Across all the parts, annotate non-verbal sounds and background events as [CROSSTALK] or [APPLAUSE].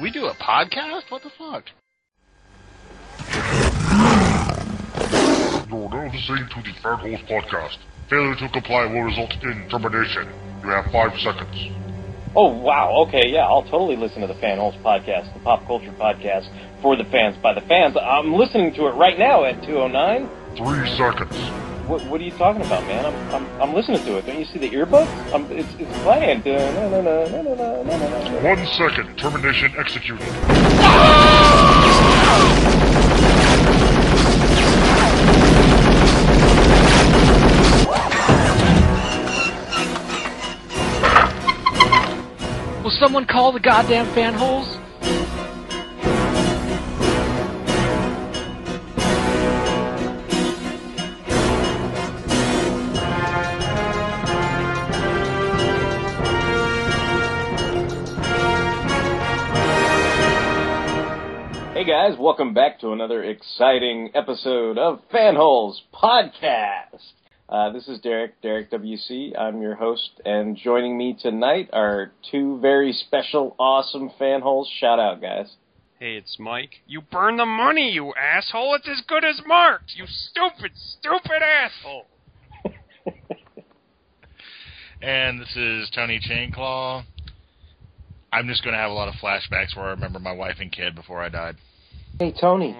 we do a podcast? What the fuck? You're now listening to the Fanholes podcast. Failure to comply will result in termination. You have five seconds. Oh wow, okay, yeah, I'll totally listen to the Fanholes podcast, the pop culture podcast for the fans by the fans. I'm listening to it right now at 209. Three seconds. What, what are you talking about, man? I'm, I'm, I'm listening to it. Don't you see the earbuds? I'm, it's, it's playing. No, no, no, no, no, no, no, no. One second. Termination executed. Will someone call the goddamn Fanholes? Hey guys, welcome back to another exciting episode of Fanholes Podcast. Uh, this is Derek, Derek WC. I'm your host, and joining me tonight are two very special, awesome Fanholes. Shout out, guys. Hey, it's Mike. You burn the money, you asshole. It's as good as Mark's. You stupid, stupid asshole. [LAUGHS] And this is Tony Chainclaw. I'm just going to have a lot of flashbacks where I remember my wife and kid before I died. Hey, Tony.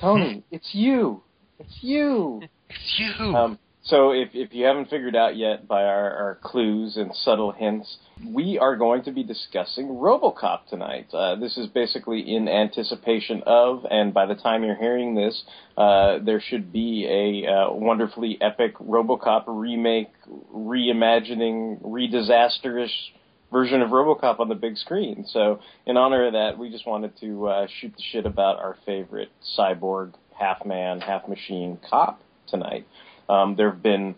Tony, [LAUGHS] it's you. It's you. It's you. Um, so if, if you haven't figured out yet by our, our clues and subtle hints, we are going to be discussing RoboCop tonight. Uh, this is basically in anticipation of, and by the time you're hearing this, uh, there should be a uh, wonderfully epic RoboCop remake, reimagining, redisasterish version of RoboCop on the big screen. So in honor of that, we just wanted to uh, shoot the shit about our favorite cyborg, half man, half machine cop tonight. Um, there have been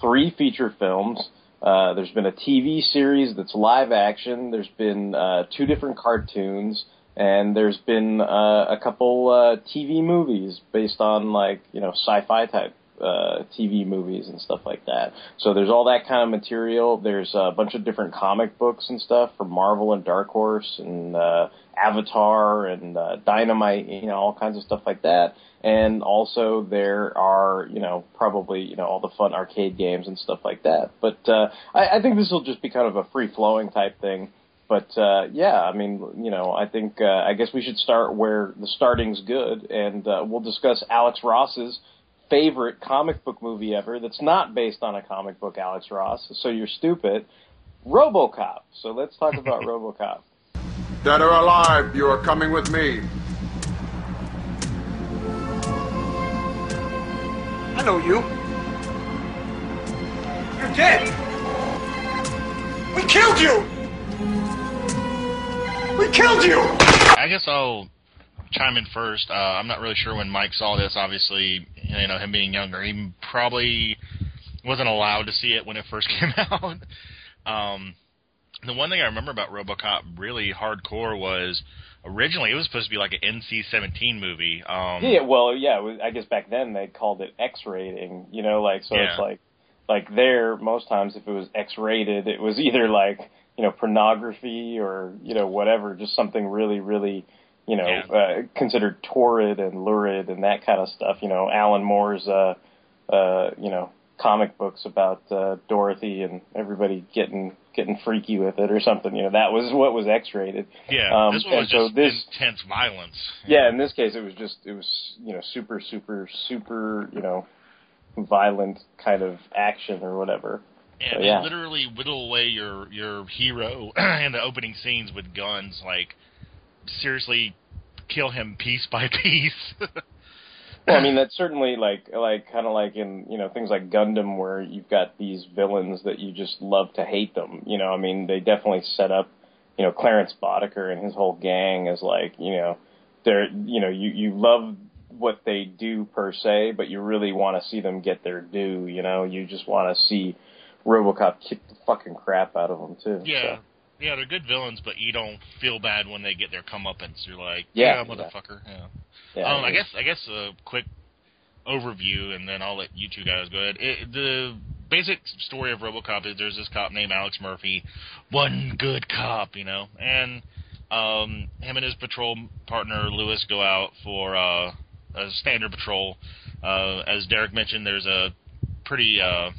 three feature films. Uh, there's been a TV series that's live action. There's been uh, two different cartoons, and there's been uh, a couple uh, TV movies based on like you know sci-fi type uh, TV movies and stuff like that. So there's all that kind of material. There's a bunch of different comic books and stuff from Marvel and Dark Horse and uh, Avatar and uh, Dynamite, you know, all kinds of stuff like that. And also there are, you know, probably, you know, all the fun arcade games and stuff like that. But uh, I, I think this will just be kind of a free flowing type thing. But uh, yeah, I mean, you know, I think uh, I guess we should start where the starting's good, and uh, we'll discuss Alex Ross's favorite comic book movie ever that's not based on a comic book, Alex Ross. So you're stupid. RoboCop. So let's talk [LAUGHS] about RoboCop. Dead or alive, you are coming with me. I know you. You're dead. We killed you. We killed you. I guess I'll chime in first. Uh, I'm not really sure when Mike saw this. Obviously, you know, him being younger, he probably wasn't allowed to see it when it first [LAUGHS] came out. Um, the one thing I remember about RoboCop really hardcore was originally it was supposed to be like an NC-17 movie. Um, Yeah, well, yeah. It was, I guess back then they called it X rating. You know, like so Yeah. it's like like there most times if it was X rated, it was either like you know pornography or you know whatever, just something really really you know Yeah. uh, considered torrid and lurid and that kind of stuff. You know, Alan Moore's uh uh you know comic books about uh, Dorothy and everybody getting getting freaky with it or something. You know, that was what was X-rated. Yeah, Um, this one was so just this- intense violence. Yeah, in this case, it was just it was you know super super super you know violent kind of action or whatever. And So, they yeah. literally whittle away your your hero [CLEARS THROAT] in the opening scenes with guns, like seriously kill him piece by [LAUGHS] piece. Well, I mean that's certainly like like kind of like in you know things like Gundam where you've got these villains that you just love to hate them. You know, I mean they definitely set up you know Clarence Boddicker and his whole gang as like you know they're you know you you love what they do per se, but you really want to see them get their due. You know, you just want to see RoboCop kick the fucking crap out of them too. yeah. So, Yeah, they're good villains, but you don't feel bad when they get their comeuppance. You're like, Yeah, yeah, motherfucker. Yeah. yeah, um, I guess I guess a quick overview, and then I'll let you two guys go ahead. It, the basic story of RoboCop is there's this cop named Alex Murphy, one good cop, you know, and um, him and his patrol partner Lewis go out for uh, a standard patrol. Uh, as Derek mentioned, there's a pretty uh,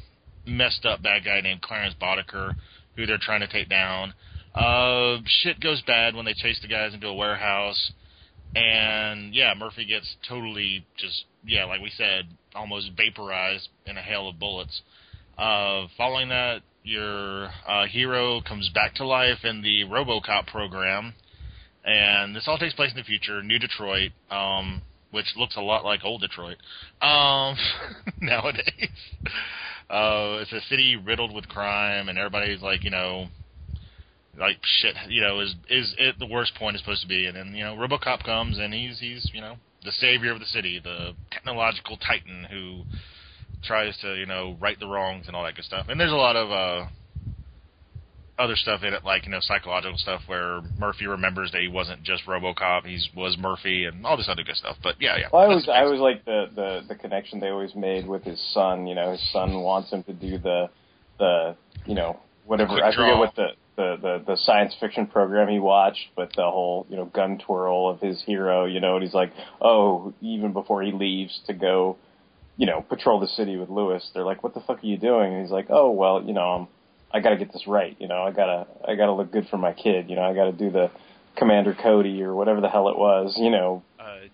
messed up bad guy named Clarence Boddicker who they're trying to take down. Uh, shit goes bad when they chase the guys into a warehouse and yeah, Murphy gets totally just yeah, like we said, almost vaporized in a hail of bullets. Uh, following that, your uh, hero comes back to life in the RoboCop program, and this all takes place in the future, New Detroit, um, which looks a lot like old Detroit um, [LAUGHS] nowadays. Uh, it's a city riddled with crime, and everybody's like, you know, like shit, you know, is is it the worst point is supposed to be, and then you know, RoboCop comes and he's he's you know the savior of the city, the technological titan who tries to you know right the wrongs and all that good stuff. And there's a lot of uh other stuff in it, like you know psychological stuff where Murphy remembers that he wasn't just RoboCop, he was Murphy, and all this other good stuff. But yeah, yeah. Well, I was I was like the, the the connection they always made with his son. You know, his son wants him to do the the you know whatever I forget draw. what the, the the the science fiction program he watched, but the whole you know gun twirl of his hero. You know, and he's like, oh, even before he leaves to go, you know, patrol the city with Lewis, they're like, what the fuck are you doing? And he's like, oh well, you know, I'm, I got to get this right. You know, I gotta I gotta look good for my kid. You know, I got to do the Commander Cody or whatever the hell it was. You know,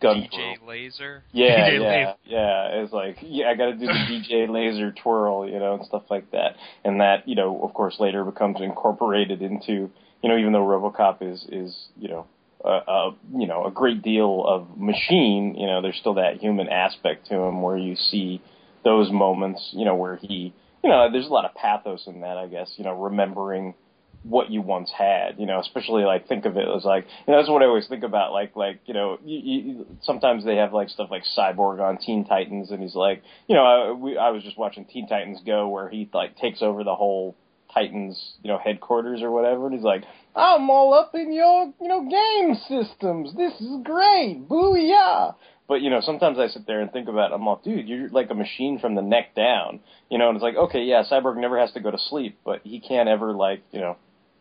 DJ Laser. [LAUGHS] yeah, DJ yeah, Laser. yeah. It's like, yeah, I got to do the DJ laser twirl, you know, and stuff like that. And that, you know, of course, later becomes incorporated into, you know, even though RoboCop is is, you know, a, a you know a great deal of machine, you know, there's still that human aspect to him where you see those moments, you know, where he, you know, there's a lot of pathos in that, I guess, you know, remembering what you once had, you know, especially like think of it as like, you know, that's what I always think about, like, like, you know, you, you, sometimes they have like stuff like Cyborg on Teen Titans and he's like, you know, I, we, I was just watching Teen Titans Go where he like takes over the whole Titans, you know, headquarters or whatever and he's like, I'm all up in your, you know, game systems. This is great. Booyah. But, you know, sometimes I sit there and think about it. I'm like, dude, you're like a machine from the neck down. You know, and it's like, okay, yeah, Cyborg never has to go to sleep, but he can't ever, like, you know,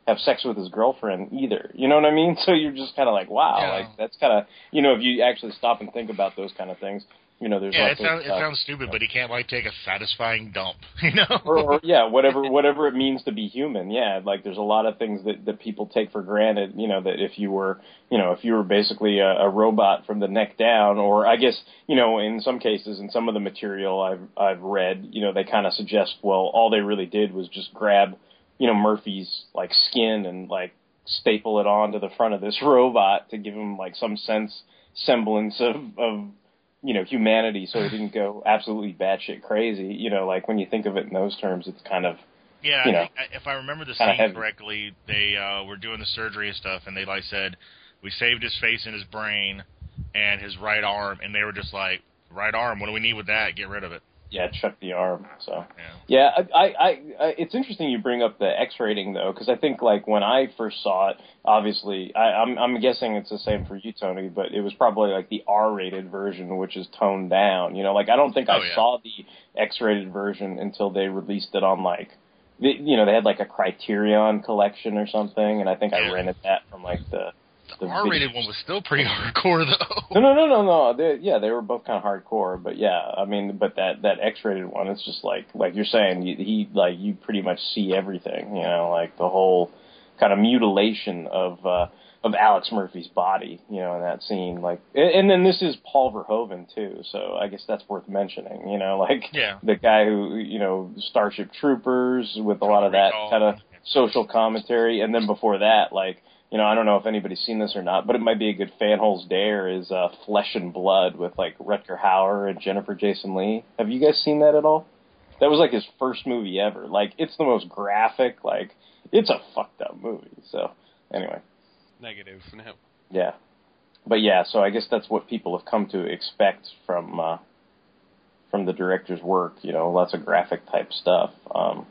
have sex with his girlfriend either. You know what I mean? [LAUGHS] So you're just kind of like, wow, Yeah. like that's kind of, you know, if you actually stop and think about those kind of things, you know, there's yeah, it it uh, sounds stupid, but he can't like take a satisfying dump, [LAUGHS] you know? or, or yeah, whatever whatever it means to be human. Yeah, like there's a lot of things that that people take for granted. You know that if you were, you know, if you were basically a, a robot from the neck down, or I guess you know, in some cases, in some of the material I've I've read, you know, they kind of suggest, well, all they really did was just grab, you know, Murphy's like skin and like staple it onto the front of this [LAUGHS] robot to give him like some sense semblance of of you know humanity, so he didn't go absolutely batshit crazy. You know, like when you think of it in those terms, it's kind of Yeah, you I know, think, I- if I remember the scene heavy. correctly, they uh, were doing the surgery and stuff, and they like said, "We saved his face and his brain and his right arm," and they were just like, "Right arm? What do we need with that? Get rid of it." Yeah, chuck the arm. So Yeah. yeah, I, I, I, it's interesting you bring up the X rating though, because I think like when I first saw it, obviously I, I'm I'm guessing it's the same for you, Tony, but it was probably like the R rated version, which is toned down. You know, like I don't think Oh, I yeah. saw the X rated version until they released it on like. The, you know, they had like a Criterion collection or something, and I think I rented that from like the The R-rated one was still pretty [LAUGHS] hardcore though. No, no, no, no, no. They, yeah, they were both kind of hardcore, but yeah, I mean, but that that X-rated one, it's just like like you're saying, you, he like you pretty much see everything, you know, like the whole kind of mutilation of uh of Alex Murphy's body, you know, in that scene. Like, and, and then this is Paul Verhoeven too, so I guess that's worth mentioning. You know, like Yeah. the guy who you know Starship Troopers with a lot of that kind of social commentary, and then before that, like you know, I don't know if anybody's seen this or not, but it might be a good fanholes dare is uh, Flesh and Blood with like Rutger Hauer and Jennifer Jason Lee. Have you guys seen that at all? That was like his first movie ever. Like it's the most graphic. Like it's a fucked up movie. So anyway, Negative. No. yeah, but yeah. So I guess that's what people have come to expect from uh, from the director's work. You know, lots of graphic type stuff. Um,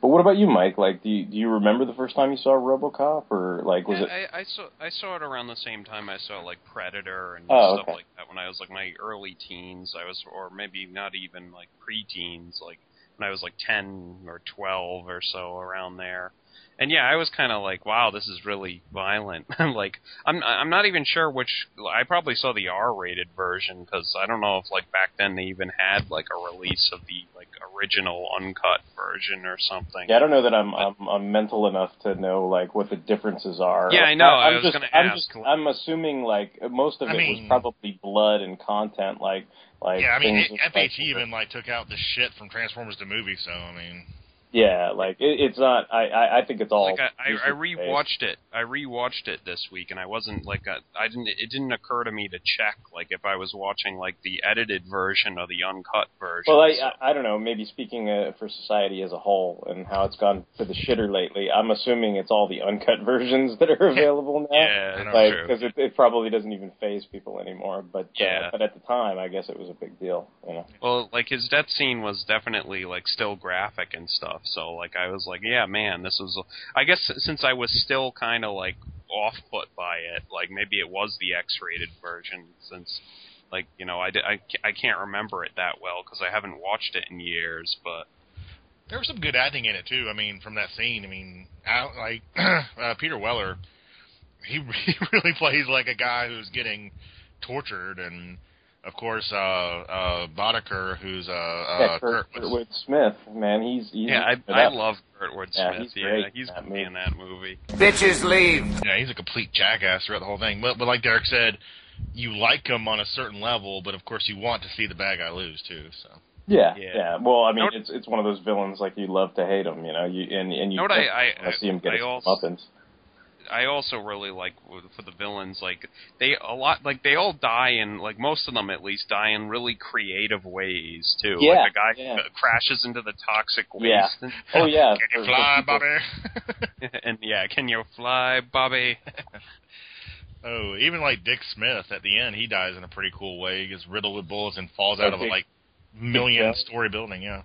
but what about you, Mike? Like, do you, do you remember the first time you saw RoboCop, or like was yeah, it? I, I saw I saw it around the same time I saw like Predator and Oh, stuff okay. like that when I was like my early teens. I was, or maybe not even like pre-teens, like when I was like ten or twelve or so around there. And yeah, I was kind of like, wow, this is really violent. [LAUGHS] like, I'm I'm not even sure which. I probably saw the R-rated version because I don't know if like back then they even had like a release of the like original uncut version or something. Yeah, I don't know that I'm I'm, I'm mental enough to know like what the differences are. Yeah, I know. I I'm was just, gonna I'm ask. Just, I'm assuming like most of I it mean- was probably blood and content, like like yeah, I mean, things FHE even like took out the shit from Transformers the movie, so I mean, Yeah, like it, it's not. I, I I think it's all. like I, I, I rewatched it. I rewatched it this week, and I wasn't like I, I didn't. It didn't occur to me to check like if I was watching like the edited version or the uncut version. Well, I, so- I I don't know. Maybe speaking uh, for society as a whole and how it's gone to the shitter lately, I'm assuming it's all the uncut [LAUGHS] versions that are available now. yeah, know. like because it, it probably doesn't even faze people anymore. But Yeah. uh, but at the time, I guess it was a big deal. You know. Well, like his death scene was definitely like still graphic and stuff. So like I was like, yeah, man, this was. I guess since I was still kind of like off put by it, like maybe it was the X-rated version since. Like you know, I, I, I can't remember it that well because I haven't watched it in years. But there was some good acting in it too. I mean, from that scene, I mean, Al, like [CLEARS THROAT] uh, Peter Weller, he he [LAUGHS] really plays like a guy who's getting tortured, and of course, uh, uh, Boddicker, who's uh, uh, yeah, Kurt, Kurt- Kurtwood Smith, man, he's, he's yeah, I I love Kurtwood Yeah, Smith. he's Yeah, great he's in that great in that movie. Bitches leave. Yeah, he's a complete jackass throughout the whole thing. But, but like Derek said, you like him on a certain level, but of course you want to see the bad guy lose too. So Yeah, Yeah. yeah, Well, I mean, Know- it's it's one of those villains like you love to hate him, you know. You and and you Know what I- I- see him get I his also- comeuppance. I also really like for the villains, like they a lot, like they all die in, like most of them at least die in really creative ways too. Yeah, like the guy yeah. Uh, crashes into the toxic waste. Yeah. And, [LAUGHS] Oh yeah, can for- you for fly, Bobby? [LAUGHS] and yeah, can you fly, Bobby? [LAUGHS] oh, even like Dick Smith at the end, he dies in a pretty cool way. He gets riddled with bullets and falls out of a like million story building. Yeah.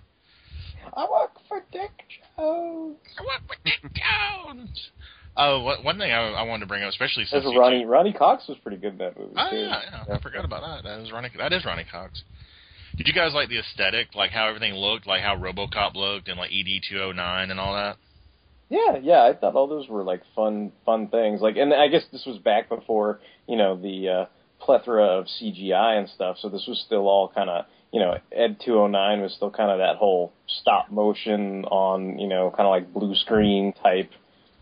I work for Dick Jones. I work for Dick Jones. Oh, what, one thing I, I wanted to bring up, especially since There's you Ronny Ronny Cox was pretty good in that movie Oh too. yeah, yeah, I forgot about that. That is Ronny. That is Ronny Cox. Did you guys like the aesthetic, like how everything looked, like how RoboCop looked, and like ED two hundred nine and all that? Yeah, yeah, I thought all those were like fun, fun things. Like, and I guess this was back before you know the uh, plethora of CGI and stuff. So this was still all kind of you know Ed 209 was still kind of that whole stop motion on you know kind of like blue screen type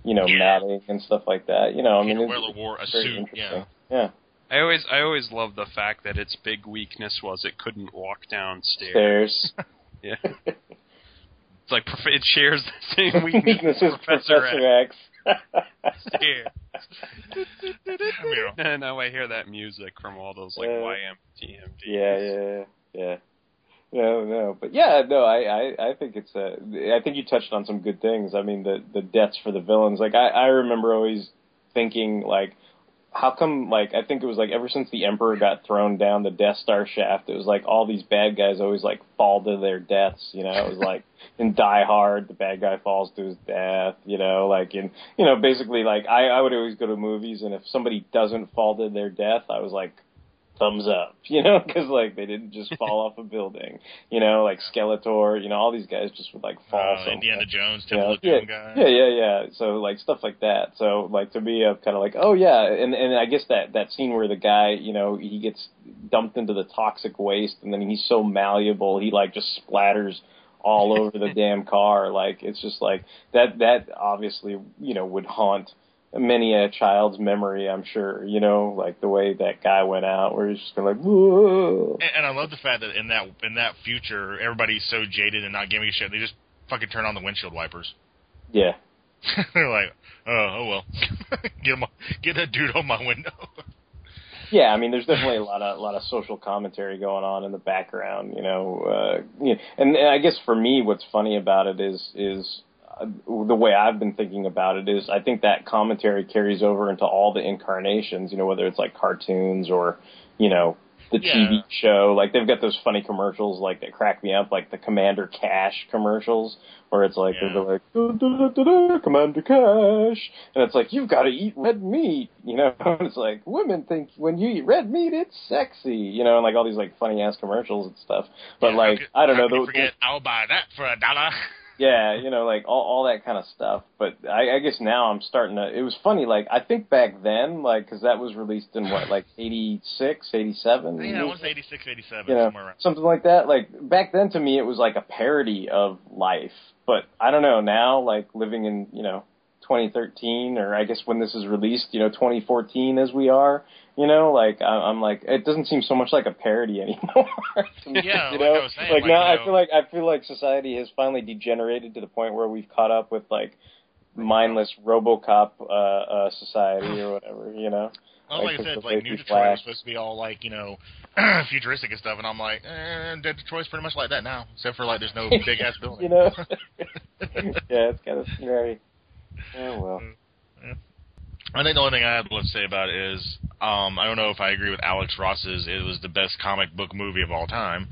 you know Yeah. matting and stuff like that. You know, I mean, Peter it's Weller wore a very suit. interesting. Yeah. yeah. I always, I always loved the fact that its big weakness was it couldn't walk downstairs. Stairs. [LAUGHS] Yeah, it's like it shares the same weakness [LAUGHS] Weakness as is Professor Professor X. Stairs. [LAUGHS] I mean, And now I hear that music from all those like Uh, YTMNDs. Yeah, yeah, yeah. No, no, but yeah, no. I, I, I think it's. Uh, I think you touched on some good things. I mean, the the deaths for the villains. Like I, I remember always thinking like, how come? Like I think it was like ever since the Emperor got thrown down the Death Star shaft, it was like all these bad guys always like fall to their deaths. You know, it was like [LAUGHS] in Die Hard, the bad guy falls to his death. You know, like in you know basically like I, I would always go to movies and if somebody doesn't fall to their death, I was like thumbs up, [LAUGHS] you know, because like they didn't just fall off a building, you know, like Skeletor, you know, all these guys just would like fall. Oh, Somewhere. Indiana Jones, You Temple know, of yeah, guy. yeah, yeah, yeah. So like stuff like that. So like to me, I'm kind of like, oh yeah, and and I guess that that scene where the guy, you know, he gets dumped into the toxic waste, and then he's so malleable, he like just splatters all over the [LAUGHS] damn car. Like it's just like that. That obviously, you know, would haunt many a child's memory. I'm sure, you know, like the way that guy went out, where he's just kind of like, whoa. And, and I love the fact that in that in that future, everybody's so jaded and not giving a shit. They just fucking turn on the windshield wipers. Yeah. [LAUGHS] They're like, oh, oh well, [LAUGHS] get him, get that dude on my window. Yeah, I mean, there's definitely a lot of a lot of social commentary going on in the background, you know. Uh, you know and, and I guess for me, what's funny about it is is Uh, the way I've been thinking about it is I think that commentary carries over into all the incarnations, you know, whether it's like cartoons or you know the Yeah. TV show. Like they've got those funny commercials like that crack me up, like the Commander Cash commercials, where it's like Yeah. they're like "Da, da, da, Commander Cash, and it's like you've got to eat red meat, [LAUGHS] you know. And it's like women think when you eat red meat, it's sexy, you know, and like all these like funny ass commercials and stuff. But Yeah, like could- I don't know, could you the, I'll buy that for a dollar. [LAUGHS] yeah, you know, like all all that kind of stuff. But I, I guess now I'm starting to. It was funny, like I think back then, like because that was released in what, like eighty six, eighty seven. Yeah, it was 86, 87, you know, somewhere around. something like that. Like back then, to me, it was like a parody of life. But I don't know now, like living in you know 2013, or I guess when this is released, you know 2014, as we are. You know, like I'm like, it doesn't seem so much like a parody [LAUGHS] anymore. Yeah, you like know? I was saying, like like, now you I feel like I feel like society has finally degenerated to the point where we've caught up with like mindless RoboCop uh, uh, society or whatever. You know. Well, like I said, like New Detroit flash. was supposed to be all like you know [CLEARS THROAT] futuristic and stuff, and I'm like, eh, Dead Detroit's pretty much like that now, except for like there's no [LAUGHS] big ass building. you know. [LAUGHS] yeah, it's kind of scary. Oh well. I think the only thing I have to say about it is, um, I don't know if I agree with Alex Ross's. It was the best comic book movie of all time,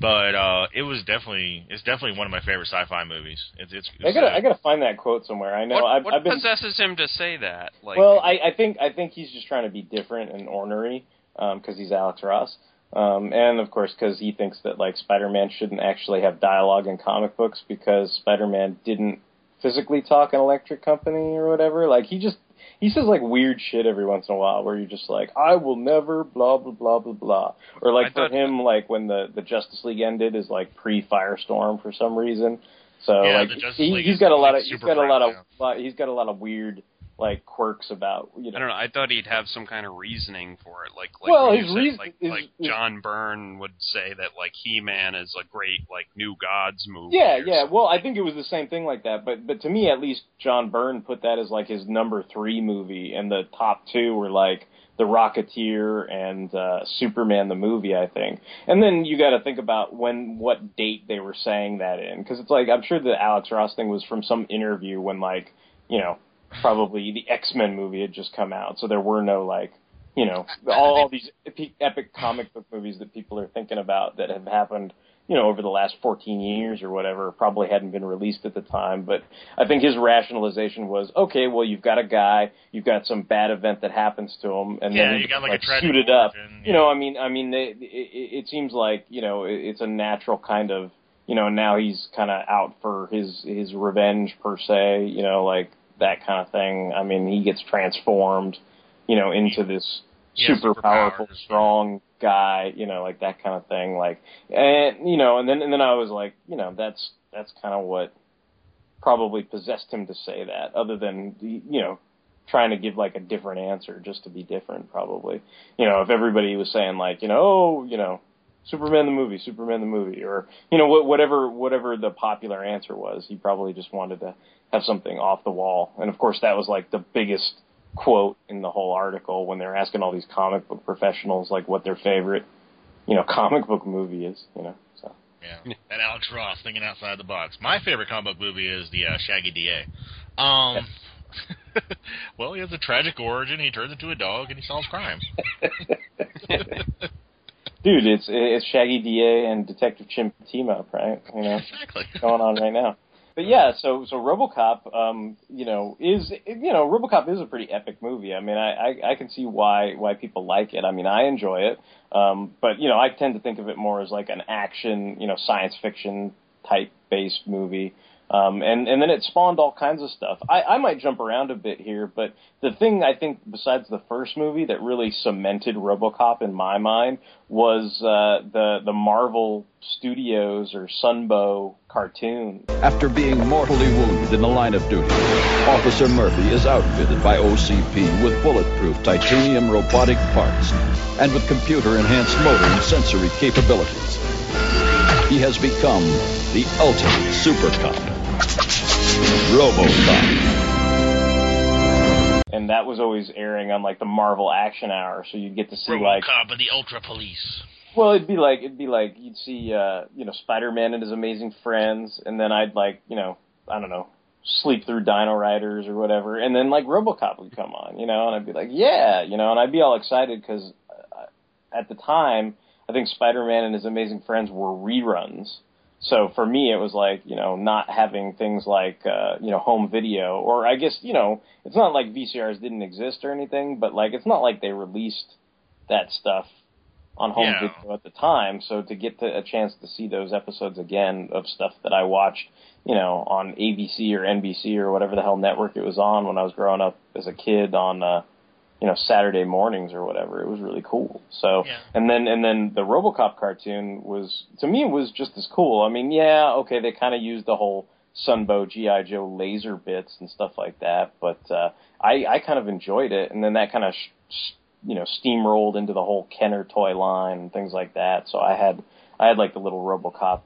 but uh, it was definitely it's definitely one of my favorite sci-fi movies. It's it's. I gotta uh, I gotta find that quote somewhere. I know what I've, what I've been possesses him to say that? Like, well. I, I think I think he's just trying to be different and ornery because he's Alex Ross, um, and of course because he thinks that like Spider-Man shouldn't actually have dialogue in comic books because Spider-Man didn't physically talk an electric company or whatever. Like he just he says like weird shit every once in a while where you're just like I will never blah blah blah blah blah or like I for him like when the the Justice League ended is like pre Firestorm for some reason. So Yeah, like he, is got a lot of he's got a lot of lot, he's got a lot of weird like quirks about you know I don't know. I thought he'd have some kind of reasoning for it, like like Well, his said, reason like is- like John Byrne would say that like He Man is a great like New Gods movie. Yeah, yeah. something. Well, I think it was the same thing like that, but but to me at least, John Byrne put that as like his number three movie, and the top two were like The Rocketeer and uh, Superman the movie, I think. And then you got to think about when what date they were saying that in, because it's like I'm sure the Alex Ross thing was from some interview when like you know probably the X Men movie had just come out, so there were no like you know [LAUGHS] all, all these epic, epic comic book movies that people are thinking about that have happened you know over the last 14 years or whatever probably hadn't been released at the time. But i think his rationalization was okay well you've got a guy you've got some bad event that happens to him and Yeah, then you got, like, a like tragic suited up. origin, you know i mean i mean they, it, it seems like you know it, it's a natural kind of you know now he's kind of out for his his revenge per se you know like that kind of thing. I mean he gets transformed you know into this Yeah, super powerful strong guy you know like that kind of thing like and you know and then and then i was like you know that's that's kind of what probably possessed him to say that other than you know trying to give like a different answer just to be different probably. You know if everybody was saying like you know oh you know superman the movie superman the movie or you know whatever whatever the popular answer was he probably just wanted to have something off the wall and of course that was like the biggest quote in the whole article when they're asking all these comic book professionals like what their favorite you know comic book movie is you know so Yeah, and Alex Ross thinking outside the box. My favorite comic book movie is the uh, Shaggy DA. Um, [LAUGHS] well, he has a tragic origin. He turns into a dog and he solves crime. [LAUGHS] dude it's it's shaggy da and detective chimp team up right you know exactly. going on right now but yeah, so so RoboCop, um, you know, is you know, RoboCop is a pretty epic movie. I mean, I, I I can see why why people like it. I mean, I enjoy it, um, but you know, I tend to think of it more as like an action, you know, science fiction type based movie. Um, and and then it spawned all kinds of stuff. I, I might jump around a bit here, but the thing I think besides the first movie that really cemented RoboCop in my mind was uh, the the Marvel Studios or Sunbow cartoon. After being mortally wounded in the line of duty, Officer Murphy is outfitted by OCP with bulletproof titanium robotic parts and with computer enhanced motor and sensory capabilities. He has become the ultimate super cop. RoboCop. And that was always airing on like the Marvel Action Hour, so you'd get to see like RoboCop and the Ultra Police. Well, it'd be like it'd be like you'd see uh, you know Spider-Man and his amazing friends, and then I'd like you know I don't know sleep through Dino Riders or whatever, and then like RoboCop would come on, you know, and I'd be like yeah, you know, and I'd be all excited because uh, at the time I think Spider-Man and his amazing friends were reruns. So for me, it was like you know not having things like uh, you know home video, or I guess you know it's not like VCRs didn't exist or anything, but like it's not like they released that stuff on home Yeah. video at the time. So to get to, a chance to see those episodes again of stuff that I watched, you know, on ABC or NBC or whatever the hell network it was on when I was growing up as a kid on, uh, you know, Saturday mornings or whatever, it was really cool. So, Yeah. and then and then the RoboCop cartoon was to me it was just as cool. I mean, yeah, okay, they kind of used the whole Sunbow GI Joe laser bits and stuff like that, but uh, I I kind of enjoyed it, and then that kind of sh- sh- you know steamrolled into the whole Kenner toy line and things like that. So I had I had like the little RoboCop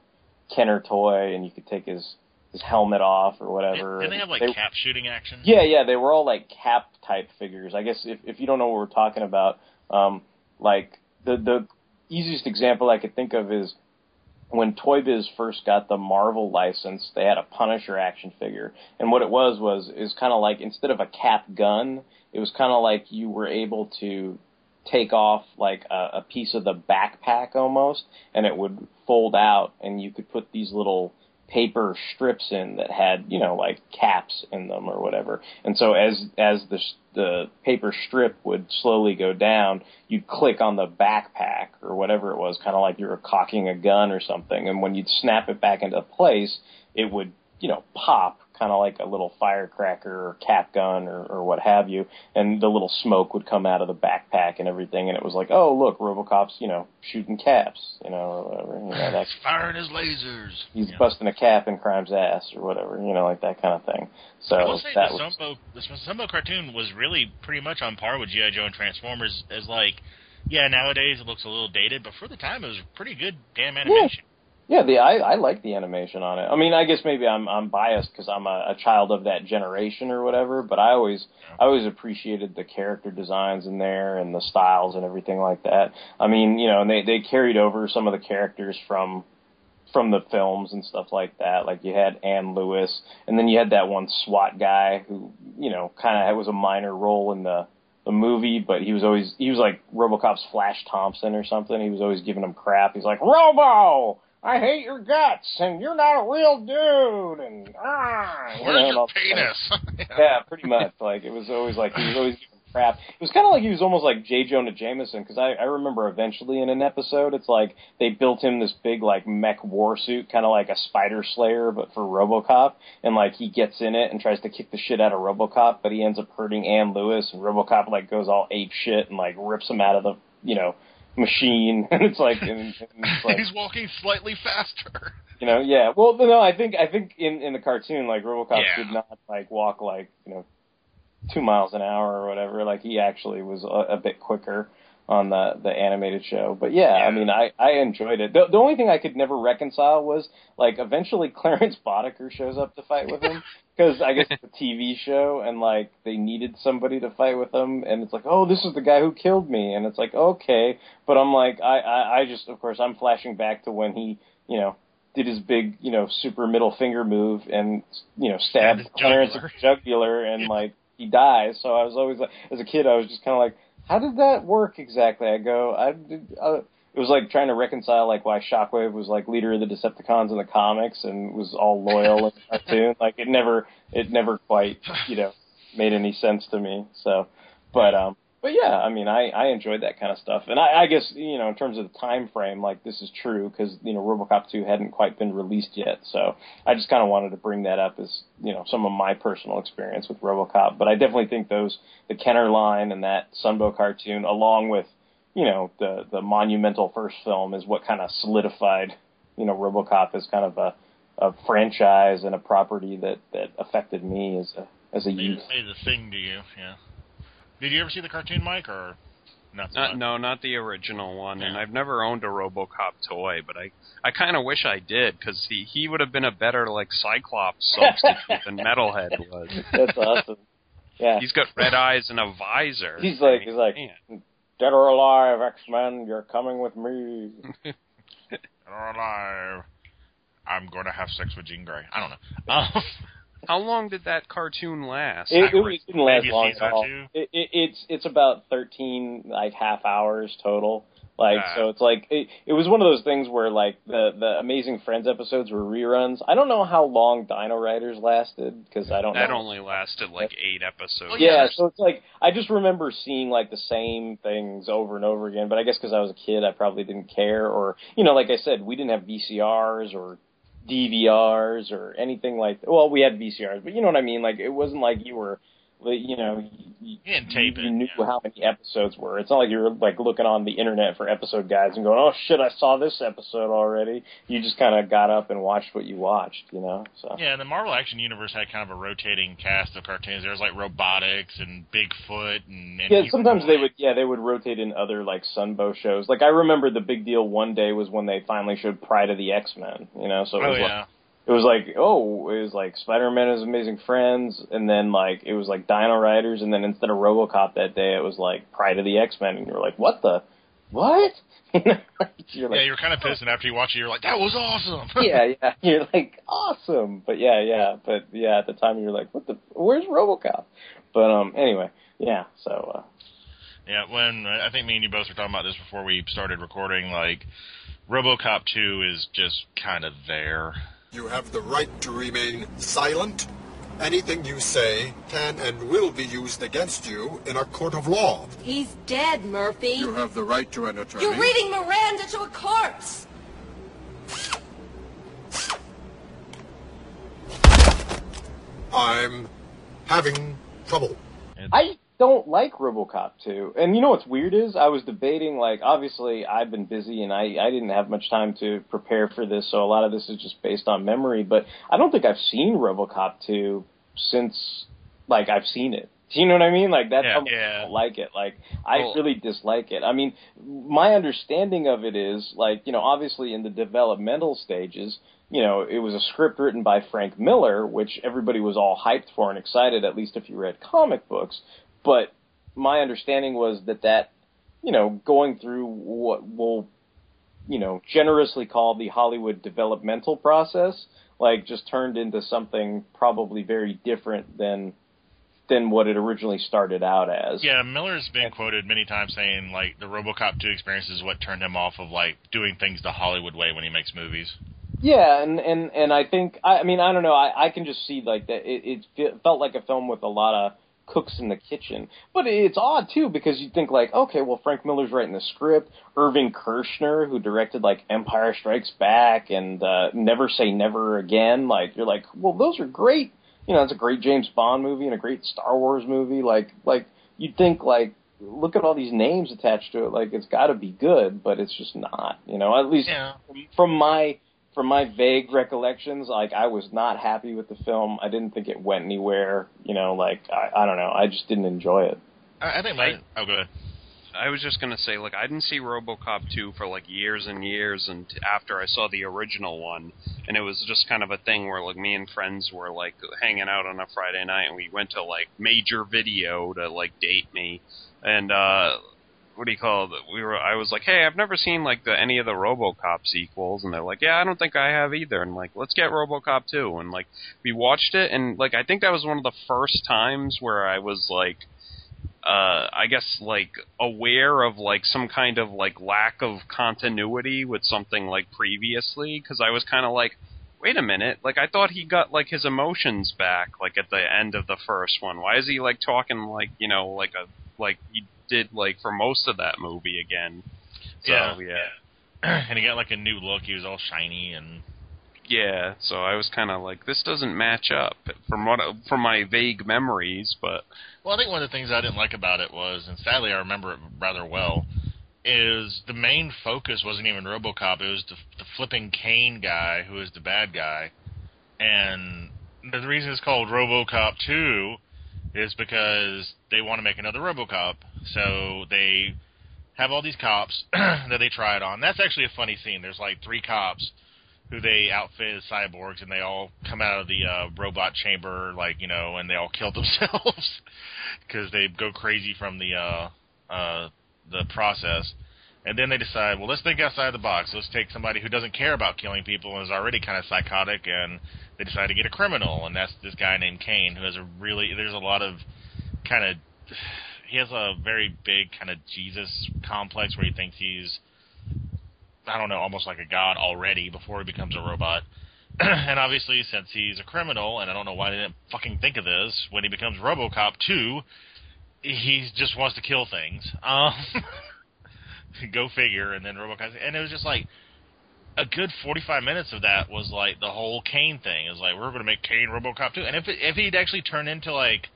Kenner toy, and you could take his his helmet off or whatever. Didn't they have like They- cap shooting action? yeah, yeah, they were all like cap type figures. I guess if if you don't know what we're talking about, um, like the the easiest example I could think of is when Toy Biz first got the Marvel license, they had a Punisher action figure, and what it was was is kind of like instead of a cap gun, it was kind of like you were able to take off like a, a piece of the backpack almost, and it would fold out, and you could put these little paper strips in that had you know like caps in them or whatever. And so as as the the paper strip would slowly go down you'd click on the backpack or whatever it was kind of like you were cocking a gun or something. And when you'd snap it back into place it would you know pop kind of like a little firecracker or cap gun or, or what have you and the little smoke would come out of the backpack and everything and it was like oh look robocop's you know shooting caps you know or whatever you know that's [LAUGHS] Firing his lasers. he's Yeah. busting a cap in crime's ass or whatever, you know, like that kind of thing. So I will say that the was Sunbow, the Sunbow cartoon was really pretty much on par with GI Joe and Transformers. As like, yeah, nowadays it looks a little dated, but for the time it was pretty good damn animation. Yeah. The I I like the animation on it. I mean, I guess maybe I'm I'm biased because I'm a, a child of that generation or whatever, but I always I always appreciated the character designs in there and the styles and everything like that. I mean, you know, and they they carried over some of the characters from from the films and stuff like that. Like you had Ann Lewis, and then you had that one SWAT guy who, you know, kind of was a minor role in the the movie, but he was always he was like RoboCop's Flash Thompson or something. He was always giving him crap. He's like, Robo, I hate your guts, and you're not a real dude, and ah, you know, Where's and your all that stuff. penis? [LAUGHS] Yeah, pretty much. Like it was always like he was always [LAUGHS] giving crap. It was kind of like he was almost like J. Jonah Jameson because I, I remember eventually in an episode, it's like they built him this big like mech war suit, kind of like a Spider Slayer, but for RoboCop, and like he gets in it and tries to kick the shit out of RoboCop, but he ends up hurting Ann Lewis, and RoboCop like goes all ape shit and like rips him out of the you know machine, [LAUGHS] and it's like and, and it's [LAUGHS] like He's walking slightly faster. you know, yeah. Well, no, I think I think in in the cartoon, like RoboCop Yeah. did not like walk like you know two miles an hour or whatever. Like he actually was a, a bit quicker on the the animated show. But yeah, I mean, I I enjoyed it. The, the only thing I could never reconcile was like eventually [LAUGHS] Clarence Boddicker shows up to fight with him because I guess it's a TV show and like they needed somebody to fight with him, and it's like, oh, this is the guy who killed me, and it's like okay, but I'm like, I I, I just of course I'm flashing back to when he you know did his big, you know, super middle finger move and you know stabbed his Clarence jugular. jugular and like he dies. So I was always like, as a kid, I was just kind of like, how did that work exactly? I go, I did. Uh, it was like trying to reconcile like why Shockwave was like leader of the Decepticons in the comics and was all loyal in the cartoon. Like it never it never quite you know made any sense to me. So, but um, but yeah, I mean, I I enjoyed that kind of stuff, and I, I guess you know in terms of the time frame, like this is true because you know RoboCop two hadn't quite been released yet, so I just kind of wanted to bring that up as you know some of my personal experience with RoboCop. But I definitely think those the Kenner line and that Sunbow cartoon, along with you know the the monumental first film, is what kind of solidified you know RoboCop as kind of a a franchise and a property that that affected me as a as a youth. Made the thing to you, yeah. Did you ever see the cartoon, Mike, or not? So Uh, no, not the original one, and I've never owned a RoboCop toy, but I I kind of wish I did because he he would have been a better like Cyclops [LAUGHS] substitute than Metalhead was. That's awesome. Yeah, He's got red eyes and a visor. He's like- he's like- Man. Dead or alive, X Men, you're coming with me. [LAUGHS] Dead or alive. I'm going to have sex with Jean Grey. I don't know. [LAUGHS] Um, How long did that cartoon last? It, it, it didn't last long at all. It, it, it's it's about thirteen like half hours total. Like Ah. so, it's like it, it was one of those things where like the the Amazing Friends episodes were reruns. I don't know how long Dino Riders lasted because I don't that know. only lasted like eight episodes. yeah, so it's like I just remember seeing like the same things over and over again. But I guess because I was a kid, I probably didn't care, or you know, like I said, we didn't have VCRs or DVRs or anything like. That. Well, we had VCRs, but you know what I mean. Like it wasn't like you were, like, you know, you, You tape you it, knew yeah. how many episodes were. It's not like you're like looking on the internet for episode guides and going, "Oh shit, I saw this episode already." You just kind of got up and watched what you watched, you know. So Yeah, the Marvel Action Universe had kind of a rotating cast of cartoons. There was like Robotix and Bigfoot and, and Yeah, sometimes they would. Yeah, they would rotate in other like Sunbow shows. Like I remember the big deal one day was when they finally showed Pride of the X Men. You know, so it Oh was like yeah, it was like oh, it was like Spider Man and His Amazing Friends, and then like it was like Dino Riders, and then instead of RoboCop that day, it was like Pride of the X Men, and you're like, what the, what? [LAUGHS] you're yeah. like, You're kind of pissed, and after you watch it, you're like, "That was awesome." [LAUGHS] yeah, yeah. [LAUGHS] You're like awesome, but yeah, yeah, but yeah. At the time, you're like, what the? Where's RoboCop? But um, anyway, yeah. So uh, Yeah, when I think me and you both were talking about this before we started recording, like RoboCop 2 is just kind of there. You have the right to remain silent. Anything you say can and will be used against you in a court of law. He's dead, Murphy. You have the right to an attorney. You're reading Miranda to a corpse. I'm having trouble. I don't like RoboCop 2. And you know what's weird is I was debating like obviously I've been busy and I I didn't have much time to prepare for this, so a lot of this is just based on memory, but I don't think I've seen RoboCop 2 since like I've seen it. Do you know what I mean? Like that's Yeah. how much Yeah. I don't like it. Like I Well- really dislike it. I mean, my understanding of it is like, you know, obviously in the developmental stages, you know, it was a script written by Frank Miller, which everybody was all hyped for and excited, at least if you read comic books. But my understanding was that that, you know, going through what we'll, you know, generously call the Hollywood developmental process, like just turned into something probably very different than than what it originally started out as. Yeah, Miller's been quoted many times saying like the RoboCop 2 experience is what turned him off of like doing things the Hollywood way when he makes movies. Yeah, and and and I think I, I mean I don't know I I can just see like that it, it felt like a film with a lot of cooks in the kitchen, but it's odd too because you think like okay well Frank Miller's writing the script, Irvin Kershner who directed like Empire Strikes Back and uh, Never Say Never Again like you're like well those are great. You know it's a great James Bond movie and a great Star Wars movie. Like like you'd think like look at all these names attached to it. Like it's got to be good but it's just not you know? At least Yeah. from my from my vague recollections, like I was not happy with the film. I didn't think it went anywhere. You know, like I, I don't know. I just didn't enjoy it. I, I think my oh go ahead. I was just gonna say, like, I didn't see RoboCop 2 for like years and years, and after I saw the original one, and it was just kind of a thing where like me and friends were like hanging out on a Friday night, and we went to like Major Video to like date me, and uh what do you call it? We were. I was like, hey, I've never seen like the any of the RoboCop sequels, and they're like, yeah, I don't think I have either. And like, let's get RoboCop 2, and like we watched it, and like I think that was one of the first times where I was like. uh, I guess like aware of like some kind of like lack of continuity with something like previously because I was kind of like, wait a minute, like I thought he got like his emotions back like at the end of the first one. Why is he like talking like you know like a like did like for most of that movie again? So, Yeah. yeah. [CLEARS THROAT] and he got like a new look. He was all shiny and Yeah, so I was kind of like, this doesn't match up from what from my vague memories, but Well, I think one of the things I didn't like about it was, and sadly I remember it rather well, is the main focus wasn't even RoboCop. It was the, the flipping Cain guy who is the bad guy, and the reason it's called RoboCop Two is because they want to make another RoboCop. So they have all these cops [CLEARS THROAT] that they try it on. That's actually a funny scene. There's like three cops who they outfit as cyborgs, and they all come out of the uh, robot chamber, like you know, and they all kill [LAUGHS] themselves because they go crazy from the uh, uh, the process. And then they decide, well, let's think outside the box. Let's take somebody who doesn't care about killing people and is already kind of psychotic, and they decide to get a criminal, and that's this guy named Cain, who has a really there's a lot of kind of [SIGHS] he has a very big kind of Jesus complex where he thinks he's I don't know, almost like a god already before he becomes a robot. [CLEARS THROAT] and obviously, since he's a criminal, and I don't know why they didn't fucking think of this, when he becomes RoboCop 2, he just wants to kill things. Um, [LAUGHS] [LAUGHS] go figure. And then RoboCop, and it was just like a good 45 minutes of that was like the whole Cain thing. Is like we're going to make Cain RoboCop 2, and if it, if he'd actually turned into like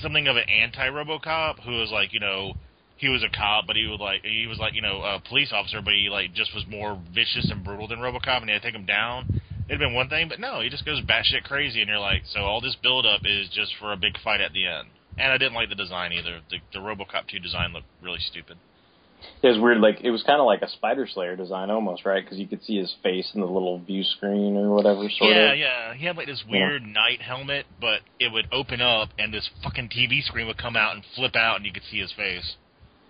something of an anti-RoboCop who was like you know he was a cop, but he was like he was like you know a police officer, but he like just was more vicious and brutal than RoboCop, and he had to take him down. It'd been one thing, but no, he just goes batshit crazy, and you're like, so all this build up is just for a big fight at the end. And I didn't like the design either. The, the RoboCop 2 design looked really stupid. It was weird. Like it was kind of like a Spider Slayer design almost, right? Because you could see his face in the little view screen or whatever. Sort yeah, of. yeah. He had like this weird knight helmet, but it would open up, and this fucking TV screen would come out and flip out, and you could see his face.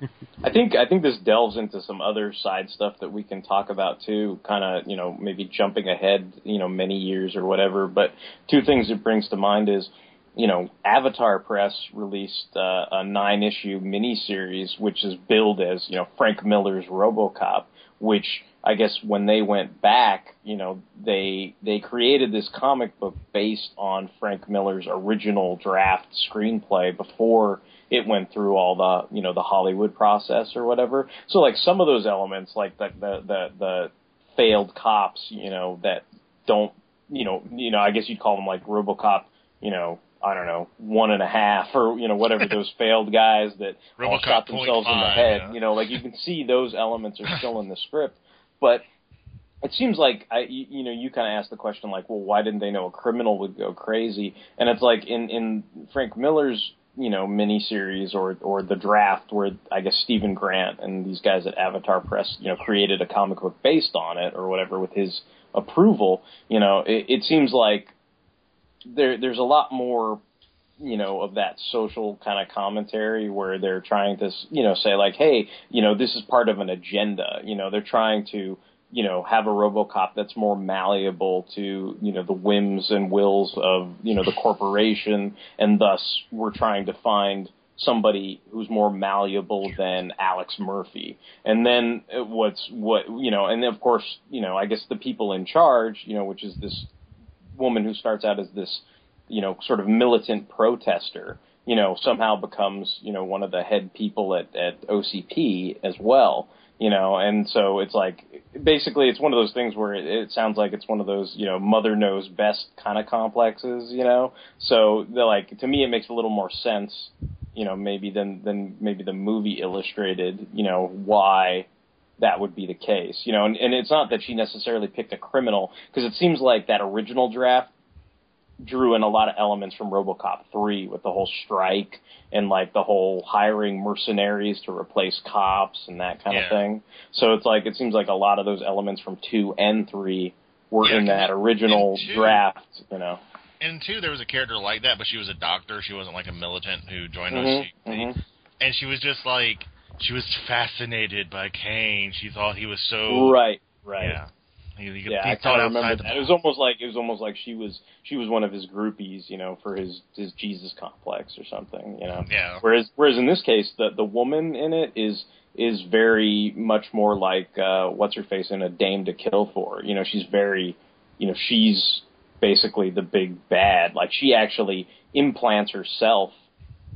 [LAUGHS] I think I think this delves into some other side stuff that we can talk about too. Kind of, you know, maybe jumping ahead, you know, many years or whatever. But two things it brings to mind is, you know, Avatar Press released uh, a nine-issue miniseries, which is billed as, you know, Frank Miller's RoboCop, which I guess when they went back, you know, they they created this comic book based on Frank Miller's original draft screenplay before it went through all the you know the Hollywood process or whatever. So like some of those elements, like the the the, the failed cops, you know, that don't you know you know I guess you'd call them like RoboCop, you know. I don't know, one and a half or, you know, whatever [LAUGHS] those failed guys that all shot themselves in the head. yeah. You know, like you can see those elements are still in the [LAUGHS] script. But it seems like I, you, you know, you kind of asked the question like, well, why didn't they know a criminal would go crazy? And it's like in in Frank Miller's you know miniseries or or the draft where I guess Steven Grant and these guys at Avatar Press you know created a comic book based on it or whatever with his approval. You know, it, it seems like there there's a lot more you know of that social kind of commentary where they're trying to you know say like hey you know this is part of an agenda you know they're trying to you know have a robocop that's more malleable to you know the whims and wills of you know the corporation and thus we're trying to find somebody who's more malleable than Alex Murphy. And then uh, what's what you know, and of course, you know, I guess the people in charge, you know, which is this woman who starts out as this, you know, sort of militant protester, you know, somehow becomes, you know, one of the head people at at OCP as well. You know, and so it's like basically it's one of those things where it, it sounds like it's one of those you know mother knows best kind of complexes. You know, so they're like to me it makes a little more sense you know, maybe than than maybe the movie illustrated, you know, why that would be the case. You know, and, and it's not that she necessarily picked a criminal because it seems like that original draft drew in a lot of elements from RoboCop 3 with the whole strike and like the whole hiring mercenaries to replace cops and that kind Yeah. of thing. So it's like it seems like a lot of those elements from 2 and 3 were Yeah, in that original in two- draft, you know. And two, there was a character like that, but she was a doctor. She wasn't like a militant who joined OCP. mhm. And she was just like, she was fascinated by Cain. She thought he was so Right, right. Yeah. He, he, yeah, he I thought outside the that. It was almost like it was almost like she was she was one of his groupies, you know, for his his Jesus complex or something, you know. Yeah. Whereas whereas in this case, the the woman in it is is very much more like uh what's her face in a Dame to Kill for. You know, she's very, you know, she's basically the big bad. Like she actually implants herself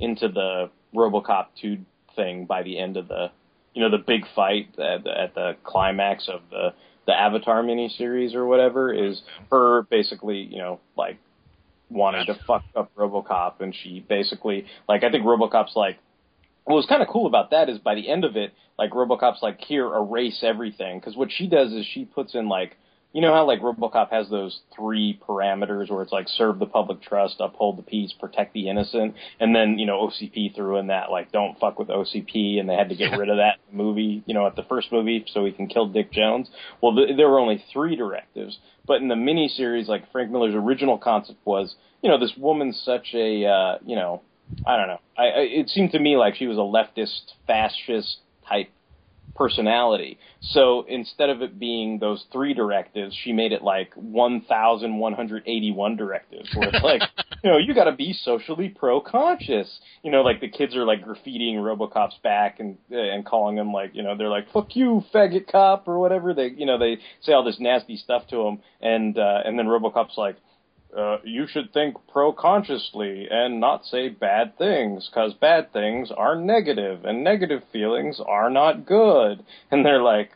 into the RoboCop 2 thing by the end of the, you know, the big fight at the, at the climax of the the Avatar miniseries or whatever is her basically, you know, like wanting to fuck up RoboCop, and she basically, like, I think RoboCop's like, what was kind of cool about that is by the end of it, like RoboCop's like, here, erase everything, because what she does is she puts in like you know how like RoboCop has those three parameters where it's like serve the public trust, uphold the peace, protect the innocent, and then you know OCP threw in that like don't fuck with OCP, and they had to get rid of that movie, you know, at the first movie so he can kill Dick Jones. Well, th- there were only three directives, but in the miniseries, like Frank Miller's original concept was, you know, this woman's such a, uh, you know, I don't know, I, I it seemed to me like she was a leftist, fascist type personality. So instead of it being those three directives, she made it like 1,181 directives, where it's like, [LAUGHS] you know, you got to be socially pro-conscious. You know, like the kids are like graffitiing RoboCop's back and and calling him like, you know, they're like, "Fuck you, faggot cop" or whatever. They, you know, they say all this nasty stuff to him, and uh, and then RoboCop's like. Uh, you should think pro-consciously and not say bad things, because bad things are negative, and negative feelings are not good. [LAUGHS] And they're like,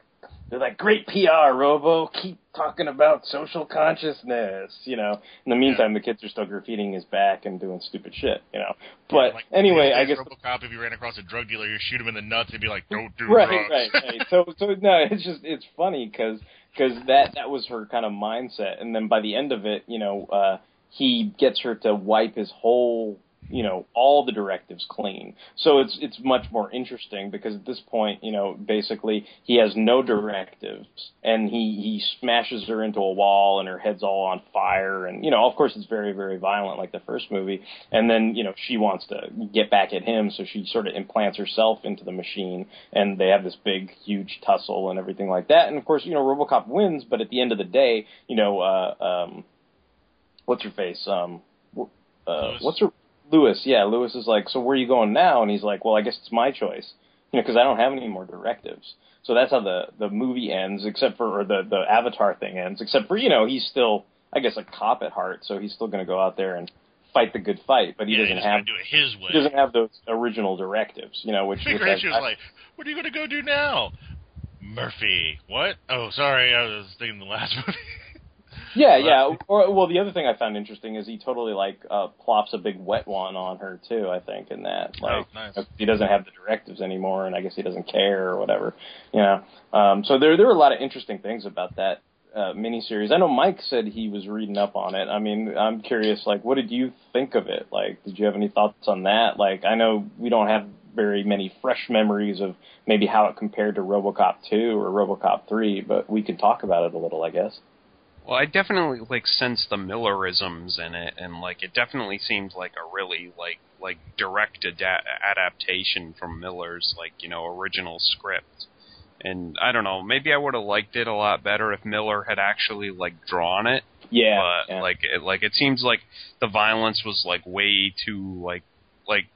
they're like, great PR, Robo. Keep talking about social consciousness, you know. In the meantime, the kids are still graffitiing his back and doing stupid shit, you know. But like, anyway, yeah, I guess RoboCop, if you ran across a drug dealer, you shoot him in the nuts, he'd be like, "Don't do [LAUGHS] right, drugs." right, right. So, so no, it's just it's funny because because that that was her kind of mindset, and then by the end of it, you know, uh, he gets her to wipe his whole you know all the directives clean. So it's it's much more interesting because at this point you know basically he has no directives and he he smashes her into a wall and her head's all on fire. And you know of course it's very very violent like the first movie. And then you know she wants to get back at him. So she sort of implants herself into the machine and they have this big huge tussle and everything like that. And of course you know RoboCop wins but at the end of the day you know uh um what's her face? Um uh, what's her Lewis, yeah, Lewis is like, so where are you going now? And he's like, well, I guess it's my choice, you know, because I don't have any more directives. So that's how the the movie ends, except for or the the Avatar thing ends, except for you know he's still, I guess, a cop at heart, so he's still going to go out there and fight the good fight, but he yeah, doesn't have do it his way. he doesn't have those original directives, you know, which, which Figure I, she was like, "What are you gonna go do now?" Murphy, what? Oh, sorry, I was thinking the last [LAUGHS] movie. Yeah, yeah. Or well, the other thing I found interesting is he totally like uh plops a big wet one on her too. I think in that like oh, nice. he doesn't have the directives anymore, and I guess he doesn't care or whatever. You know, um, so there there are a lot of interesting things about that uh, miniseries. I know Mike said he was reading up on it. I mean, I'm curious, like, what did you think of it? Like, did you have any thoughts on that? Like, I know we don't have very many fresh memories of maybe how it compared to RoboCop 2 or RoboCop 3, but we could talk about it a little, I guess. Well, I definitely like sense the Millerisms in it, and like it definitely seems like a really like like direct ada- adaptation from Miller's like you know original script. And I don't know, maybe I would have liked it a lot better if Miller had actually like drawn it. Yeah, but yeah. like it, like it seems like the violence was like way too like like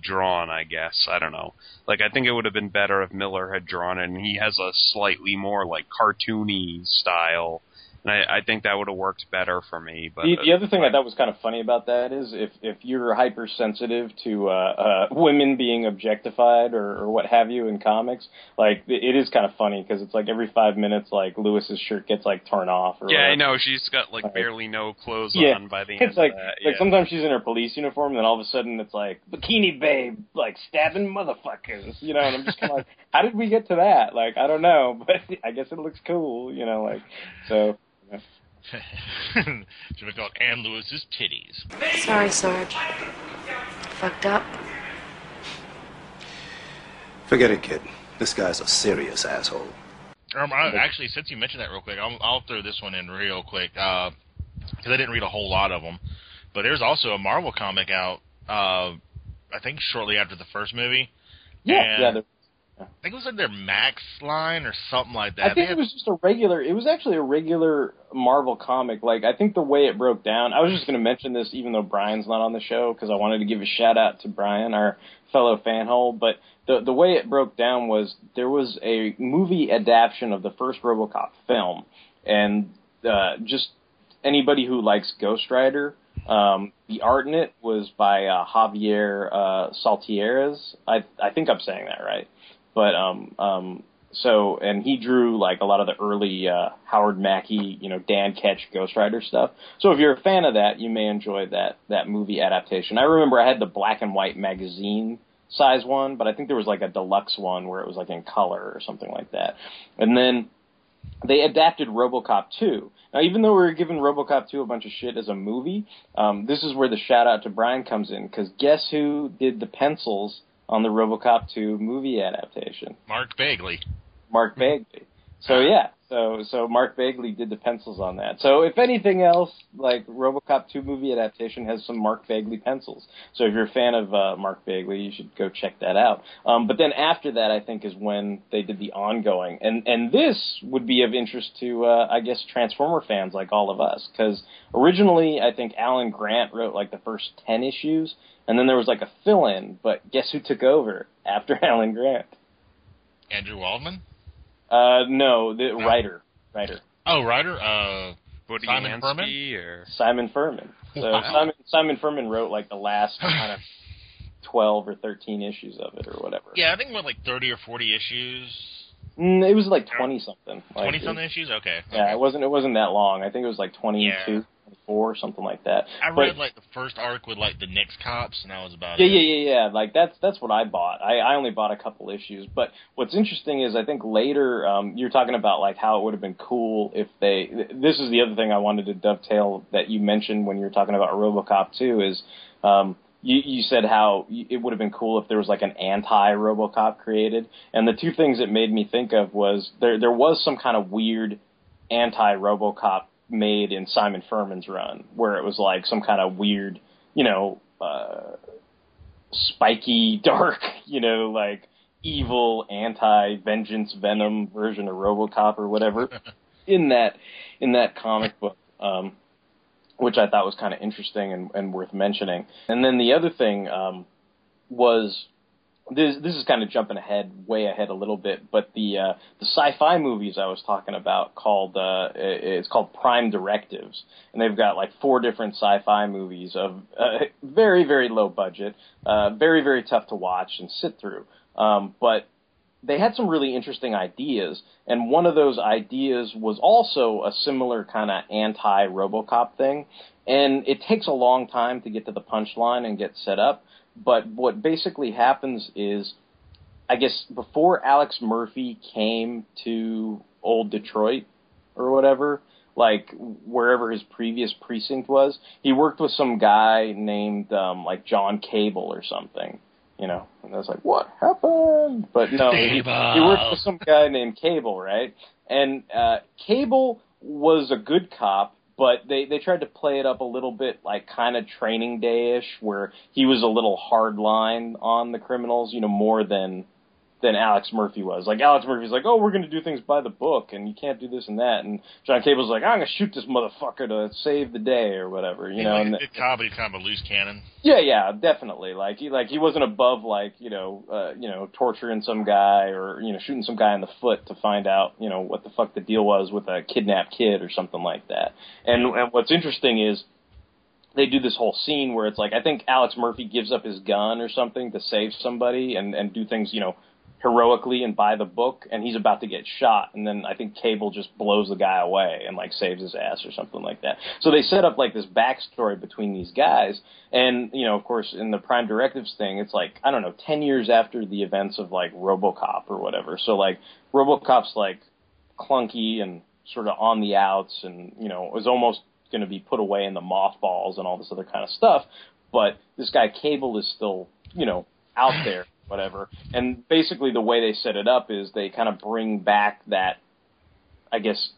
drawn. I guess I don't know. Like I think it would have been better if Miller had drawn it, and he has a slightly more like cartoony style. And I, I think that would have worked better for me. But the, the other thing I thought was kind of funny about that is if if you're hypersensitive to uh, uh, women being objectified or, or what have you in comics, like it is kind of funny because it's like every five minutes, like Lewis's shirt gets like torn off. Or yeah, whatever. I know she's got like barely no clothes Yeah, on by the end it's like of that. like sometimes she's in her police uniform, and then all of a sudden it's like bikini babe, like stabbing motherfuckers, you know. And I'm just kind of like, [LAUGHS] how did we get to that? Like I don't know, [LAUGHS] but I guess it looks cool, you know. Like so. You. [LAUGHS] Should we call it Ann Lewis's titties? Sorry, Sarge. Fucked up. Forget it, kid. This guy's a serious asshole. Um, I, actually, since you mentioned that real quick, I'll, I'll throw this one in real quick because I didn't read a whole lot of them. But there's also a Marvel comic out. Uh, I think shortly after the first movie. Yeah, and yeah. I think it was like their Max line or something like that. I think had- it was just a regular. It was actually a regular Marvel comic. Like I think the way it broke down. I was just going to mention this, even though Brian's not on the show, because I wanted to give a shout out to Brian, our fellow fanhole. But the the way it broke down was there was a movie adaptation of the first RoboCop film, and uh, just anybody who likes Ghost Rider. Um, the art in it was by uh, Javier uh, Saltares. I I think I'm saying that right. But um um so and he drew like a lot of the early uh Howard Mackie, you know, Dan Ketch Ghost Rider stuff. So if you're a fan of that, you may enjoy that that movie adaptation. I remember I had the black and white magazine size one, but I think there was like a deluxe one where it was like in color or something like that. And then they adapted RoboCop 2. Now, even though we were giving RoboCop 2 a bunch of shit as a movie, um, this is where the shout out to Brian comes in because guess who did the pencils on the RoboCop 2 movie adaptation? Mark Bagley. Mark Bagley. So yeah, so so Mark Bagley did the pencils on that. So if anything else, like RoboCop 2 movie adaptation has some Mark Bagley pencils. So if you're a fan of uh, Mark Bagley, you should go check that out. Um, but then after that, I think is when they did the ongoing, and and this would be of interest to uh, I guess Transformer fans like all of us, because originally I think Alan Grant wrote like the first ten issues, and then there was like a fill-in. But guess who took over after [LAUGHS] Alan Grant? Andrew Wildman. Uh, no, the writer, writer. Oh, writer. Uh, Woody Simon Furman. Ansky or Simon Furman. So Wow. Simon Simon Furman wrote like the last [SIGHS] kind of twelve or thirteen issues of it or whatever. Yeah, I think what like thirty or forty issues. Mm, it was like twenty something. Like, Twenty something issues. Okay. Yeah, it wasn't it wasn't that long. I think it was like twenty two, twenty four, something like that. I But- read like the first arc with like the Knicks cops, and that was about Yeah, it. yeah, yeah, yeah. Like that's that's what I bought. I, I only bought a couple issues, but what's interesting is I think later um, you're talking about like how it would have been cool if they. This is the other thing I wanted to dovetail that you mentioned when you were talking about RoboCop 2 is um, you you said how it would have been cool if there was like an anti RoboCop created, and the two things it made me think of was there there was some kind of weird anti RoboCop made in Simon Furman's run, where it was like some kind of weird, you know, uh, spiky, [LAUGHS] dark, you know, like evil anti-vengeance venom version of RoboCop or whatever [LAUGHS] in that in that comic book, um, which I thought was kind of interesting and, and worth mentioning. And then the other thing um, was this this is kind of jumping ahead, way ahead a little bit, but the uh, the sci-fi movies I was talking about called uh, it's called Prime Directives, and they've got like four different sci-fi movies of uh, [LAUGHS] very very low budget, uh, very very tough to watch and sit through, um, but they had some really interesting ideas, and one of those ideas was also a similar kind of anti RoboCop thing, and it takes a long time to get to the punchline and get set up. But what basically happens is, I guess before Alex Murphy came to old Detroit or whatever, like wherever his previous precinct was, he worked with some guy named um, like John Cable or something. You know, and I was like, "What happened?" But no, he, he worked with some guy named Cable, right? And uh, Cable was a good cop, but they they tried to play it up a little bit like kind of Training Day ish, where he was a little hard line on the criminals, you know, more than than Alex Murphy was. Like Alex Murphy's like, oh, we're going to do things by the book, and you can't do this and that. And John Cable's like, I'm going to shoot this motherfucker to save the day or whatever, you know. like And a good cop, but he's kind of a loose cannon. yeah, yeah, definitely. Like he like he wasn't above like you know uh, you know torturing some guy or you know shooting some guy in the foot to find out you know what the fuck the deal was with a kidnapped kid or something like that. And and what's interesting is they do this whole scene where it's like I think Alex Murphy gives up his gun or something to save somebody and and do things you know heroically and by the book and he's about to get shot and then I think Cable just blows the guy away and like saves his ass or something like that. So they set up like this backstory between these guys and you know of course in the Prime Directives thing it's like I don't know 10 years after the events of like RoboCop or whatever. So like RoboCop's like clunky and sort of on the outs and you know was almost going to be put away in the mothballs and all this other kind of stuff but this guy Cable is still you know out there whatever and basically the way they set it up is they kind of bring back that I guess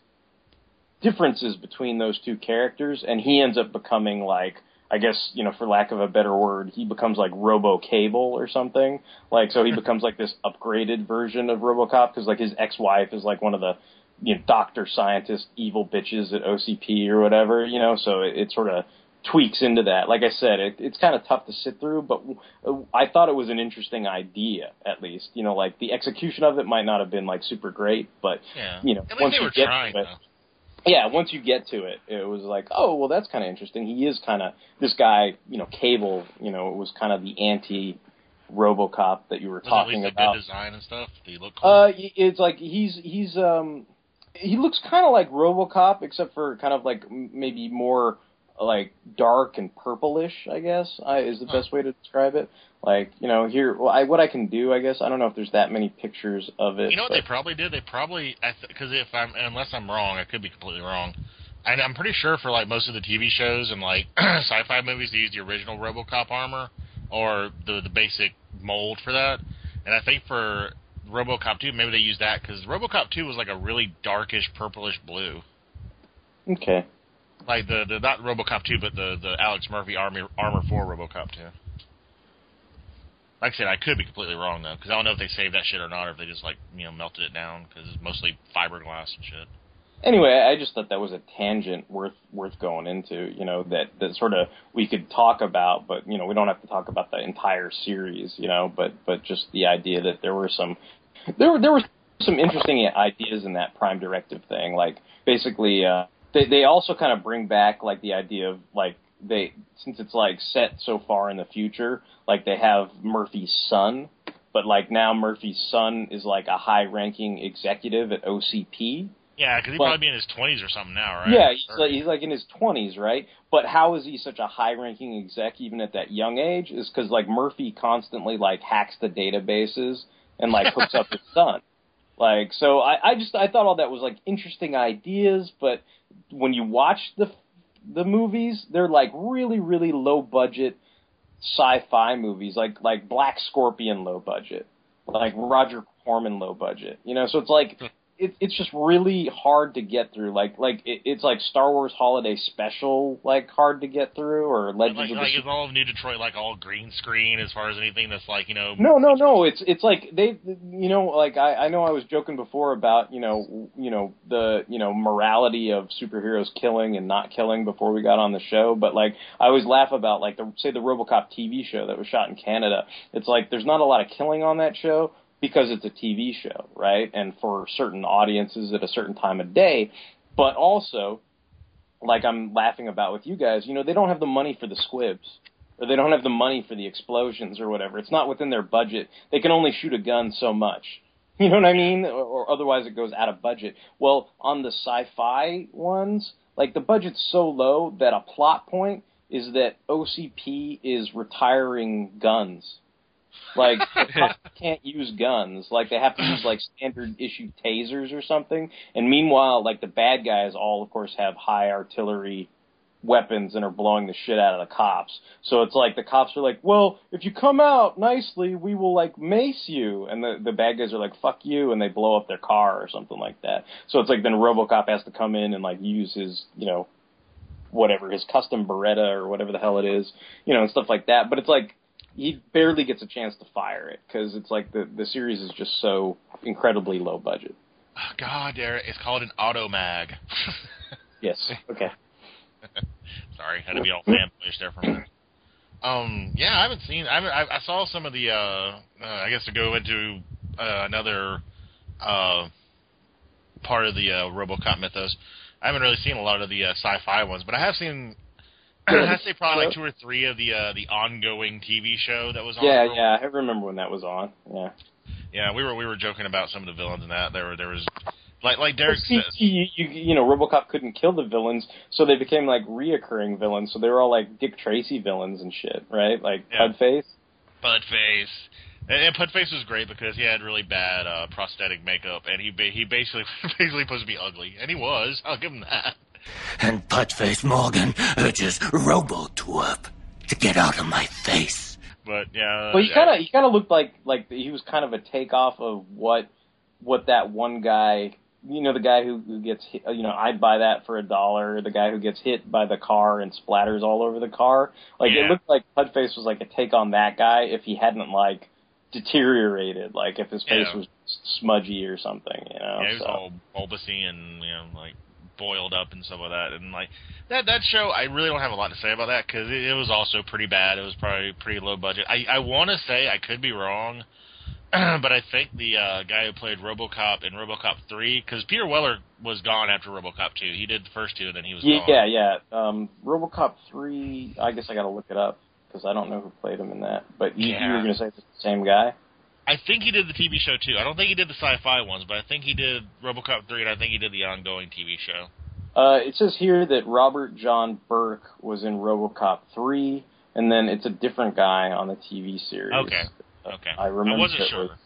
differences between those two characters and he ends up becoming like I guess you know, for lack of a better word, he becomes like Robo Cable or something. Like, so he [LAUGHS] becomes like this upgraded version of RoboCop because like his ex-wife is like one of the you know doctor scientist evil bitches at OCP or whatever. You know, so it, it sort of tweaks into that. Like I said, it, it's kind of tough to sit through, but I thought it was an interesting idea, at least. You know, like the execution of it might not have been like super great, but Yeah. you know, At once you get trying, to it, though. yeah, once you get to it, it was like, oh, well, that's kind of interesting. He is kind of this guy, you know, Cable. You know, it was kind of the anti RoboCop that you were Was talking about. good design and stuff? Do you look cool? Uh, it's like he's he's um he looks kind of like RoboCop, except for kind of like maybe more like dark and purplish. I guess I, is the best way to describe it. Like you know here, well, I, what I can do, I guess I don't know if there's that many pictures of it. You know what they probably did? They probably because if I'm unless I'm wrong, I could be completely wrong. And I'm pretty sure for like most of the TV shows and like [CLEARS THROAT] sci-fi movies, they use the original RoboCop armor or the the basic mold for that. And I think for RoboCop 2, maybe they used that because RoboCop 2 was like a really darkish purplish blue, Okay. Like the the not RoboCop 2, but the the Alex Murphy armor armor for RoboCop 2. Like I said, I could be completely wrong though, because I don't know if they saved that shit or not, or if they just like you know melted it down because it's mostly fiberglass and shit. Anyway, I just thought that was a tangent worth worth going into. You know that that sort of we could talk about, but you know we don't have to talk about the entire series. You know, but but just the idea that there were some there were there were some interesting ideas in that Prime Directive thing. Like basically, uh, they they also kind of bring back like the idea of like they since it's like set so far in the future, like they have Murphy's son, but like now Murphy's son is like a high ranking executive at OCP. Yeah, because he'd But- probably be in his twenties or something now, right? Yeah, he's like he's like in his twenties, right? But how is he such a high-ranking exec even at that young age? Is because like Murphy constantly like hacks the databases and like hooks up his [LAUGHS] son. Like so, I I just I thought all that was like interesting ideas, but when you watch the the movies, they're like really really low budget sci-fi movies, like like Black Scorpion low budget, like Roger Corman low budget. You know, so it's like hmm. It, it's just really hard to get through. Like like it, it's like Star Wars Holiday Special, like hard to get through, or Legends like, of the like is all of New Detroit like all green screen as far as anything that's like you know no, no, no. It's it's like they, you know, like I, I know I was joking before about you know, you know the you know morality of superheroes killing and not killing before we got on the show, but like I always laugh about like the say the RoboCop TV show that was shot in Canada. It's like there's not a lot of killing on that show because it's a TV show, right? And for certain audiences at a certain time of day, but also like I'm laughing about with you guys, you know, they don't have the money for the squibs or they don't have the money for the explosions or whatever. It's not within their budget. They can only shoot a gun so much. [LAUGHS] You know what I mean? Or, or otherwise it goes out of budget. Well, on the sci-fi ones, like the budget's so low that a plot point is that OCP is retiring guns. Like [LAUGHS] the cops can't use guns. Like they have to use like standard issue tasers or something. And meanwhile, like the bad guys all of course have high artillery weapons and are blowing the shit out of the cops. So it's like the cops are like, "Well, if you come out nicely, we will like mace you." And the the bad guys are like, "Fuck you," and they blow up their car or something like that. So it's like then RoboCop has to come in and like use his, you know, whatever his custom Beretta or whatever the hell it is, you know, and stuff like that. But it's like he barely gets a chance to fire it because it's like the the series is just so incredibly low budget. Oh, God, Derek, it's called an auto mag. [LAUGHS] Yes. Okay. [LAUGHS] Sorry, had to be all fanboyish there for a minute. Um, yeah, I haven't seen. I haven't, I, I saw some of the. Uh, uh, I guess to go into uh, another uh, part of the uh, RoboCop mythos. I haven't really seen a lot of the uh, sci-fi ones, but I have seen. I'd say [COUGHS] probably like two or three of the uh, the ongoing TV show that was on. Yeah, yeah, I remember when that was on. Yeah. Yeah, we were we were joking about some of the villains and that. There were there was like like Derek See, says. you, you, you know, RoboCop couldn't kill the villains, so they became like reoccurring villains. So they were all like Dick Tracy villains and shit, right? Like Yeah. Pudface. Pudface. And, and Pudface was great because he had really bad uh, prosthetic makeup, and he ba- he basically [LAUGHS] basically supposed to be ugly, and he was. I'll give him that. And Pudface Morgan urges Robotwerp to get out of my face. But yeah, uh, Well, he kind of he kind of looked like like he was kind of a takeoff of what what that one guy you know the guy who, who gets hit, you know I'd buy that for a dollar. The guy who gets hit by the car and splatters all over the car. Like Yeah. it looked like Pudface was like a take on that guy if he hadn't like deteriorated. Like if his face Yeah. was smudgy or something. You know. Yeah, he was so. all bulbousy and you know like boiled up and stuff like that. And like that that show, I really don't have a lot to say about that because it, it was also pretty bad. It was probably pretty low budget. I I want to say I could be wrong, [CLEARS THROAT] but I think the uh, guy who played RoboCop in RoboCop three, because Peter Weller was gone after RoboCop two. He did the first two, and then he was Yeah, gone. yeah, yeah. Um, RoboCop three. I guess I got to look it up because I don't know who played him in that. But you, you Yeah. were going to say it's the same guy. I think he did the TV show too. I don't think he did the sci-fi ones, but I think he did RoboCop three, and I think he did the ongoing TV show. Uh, it says here that Robert John Burke was in RoboCop three, and then it's a different guy on the TV series. Okay. Okay. I remember. I wasn't sure. was-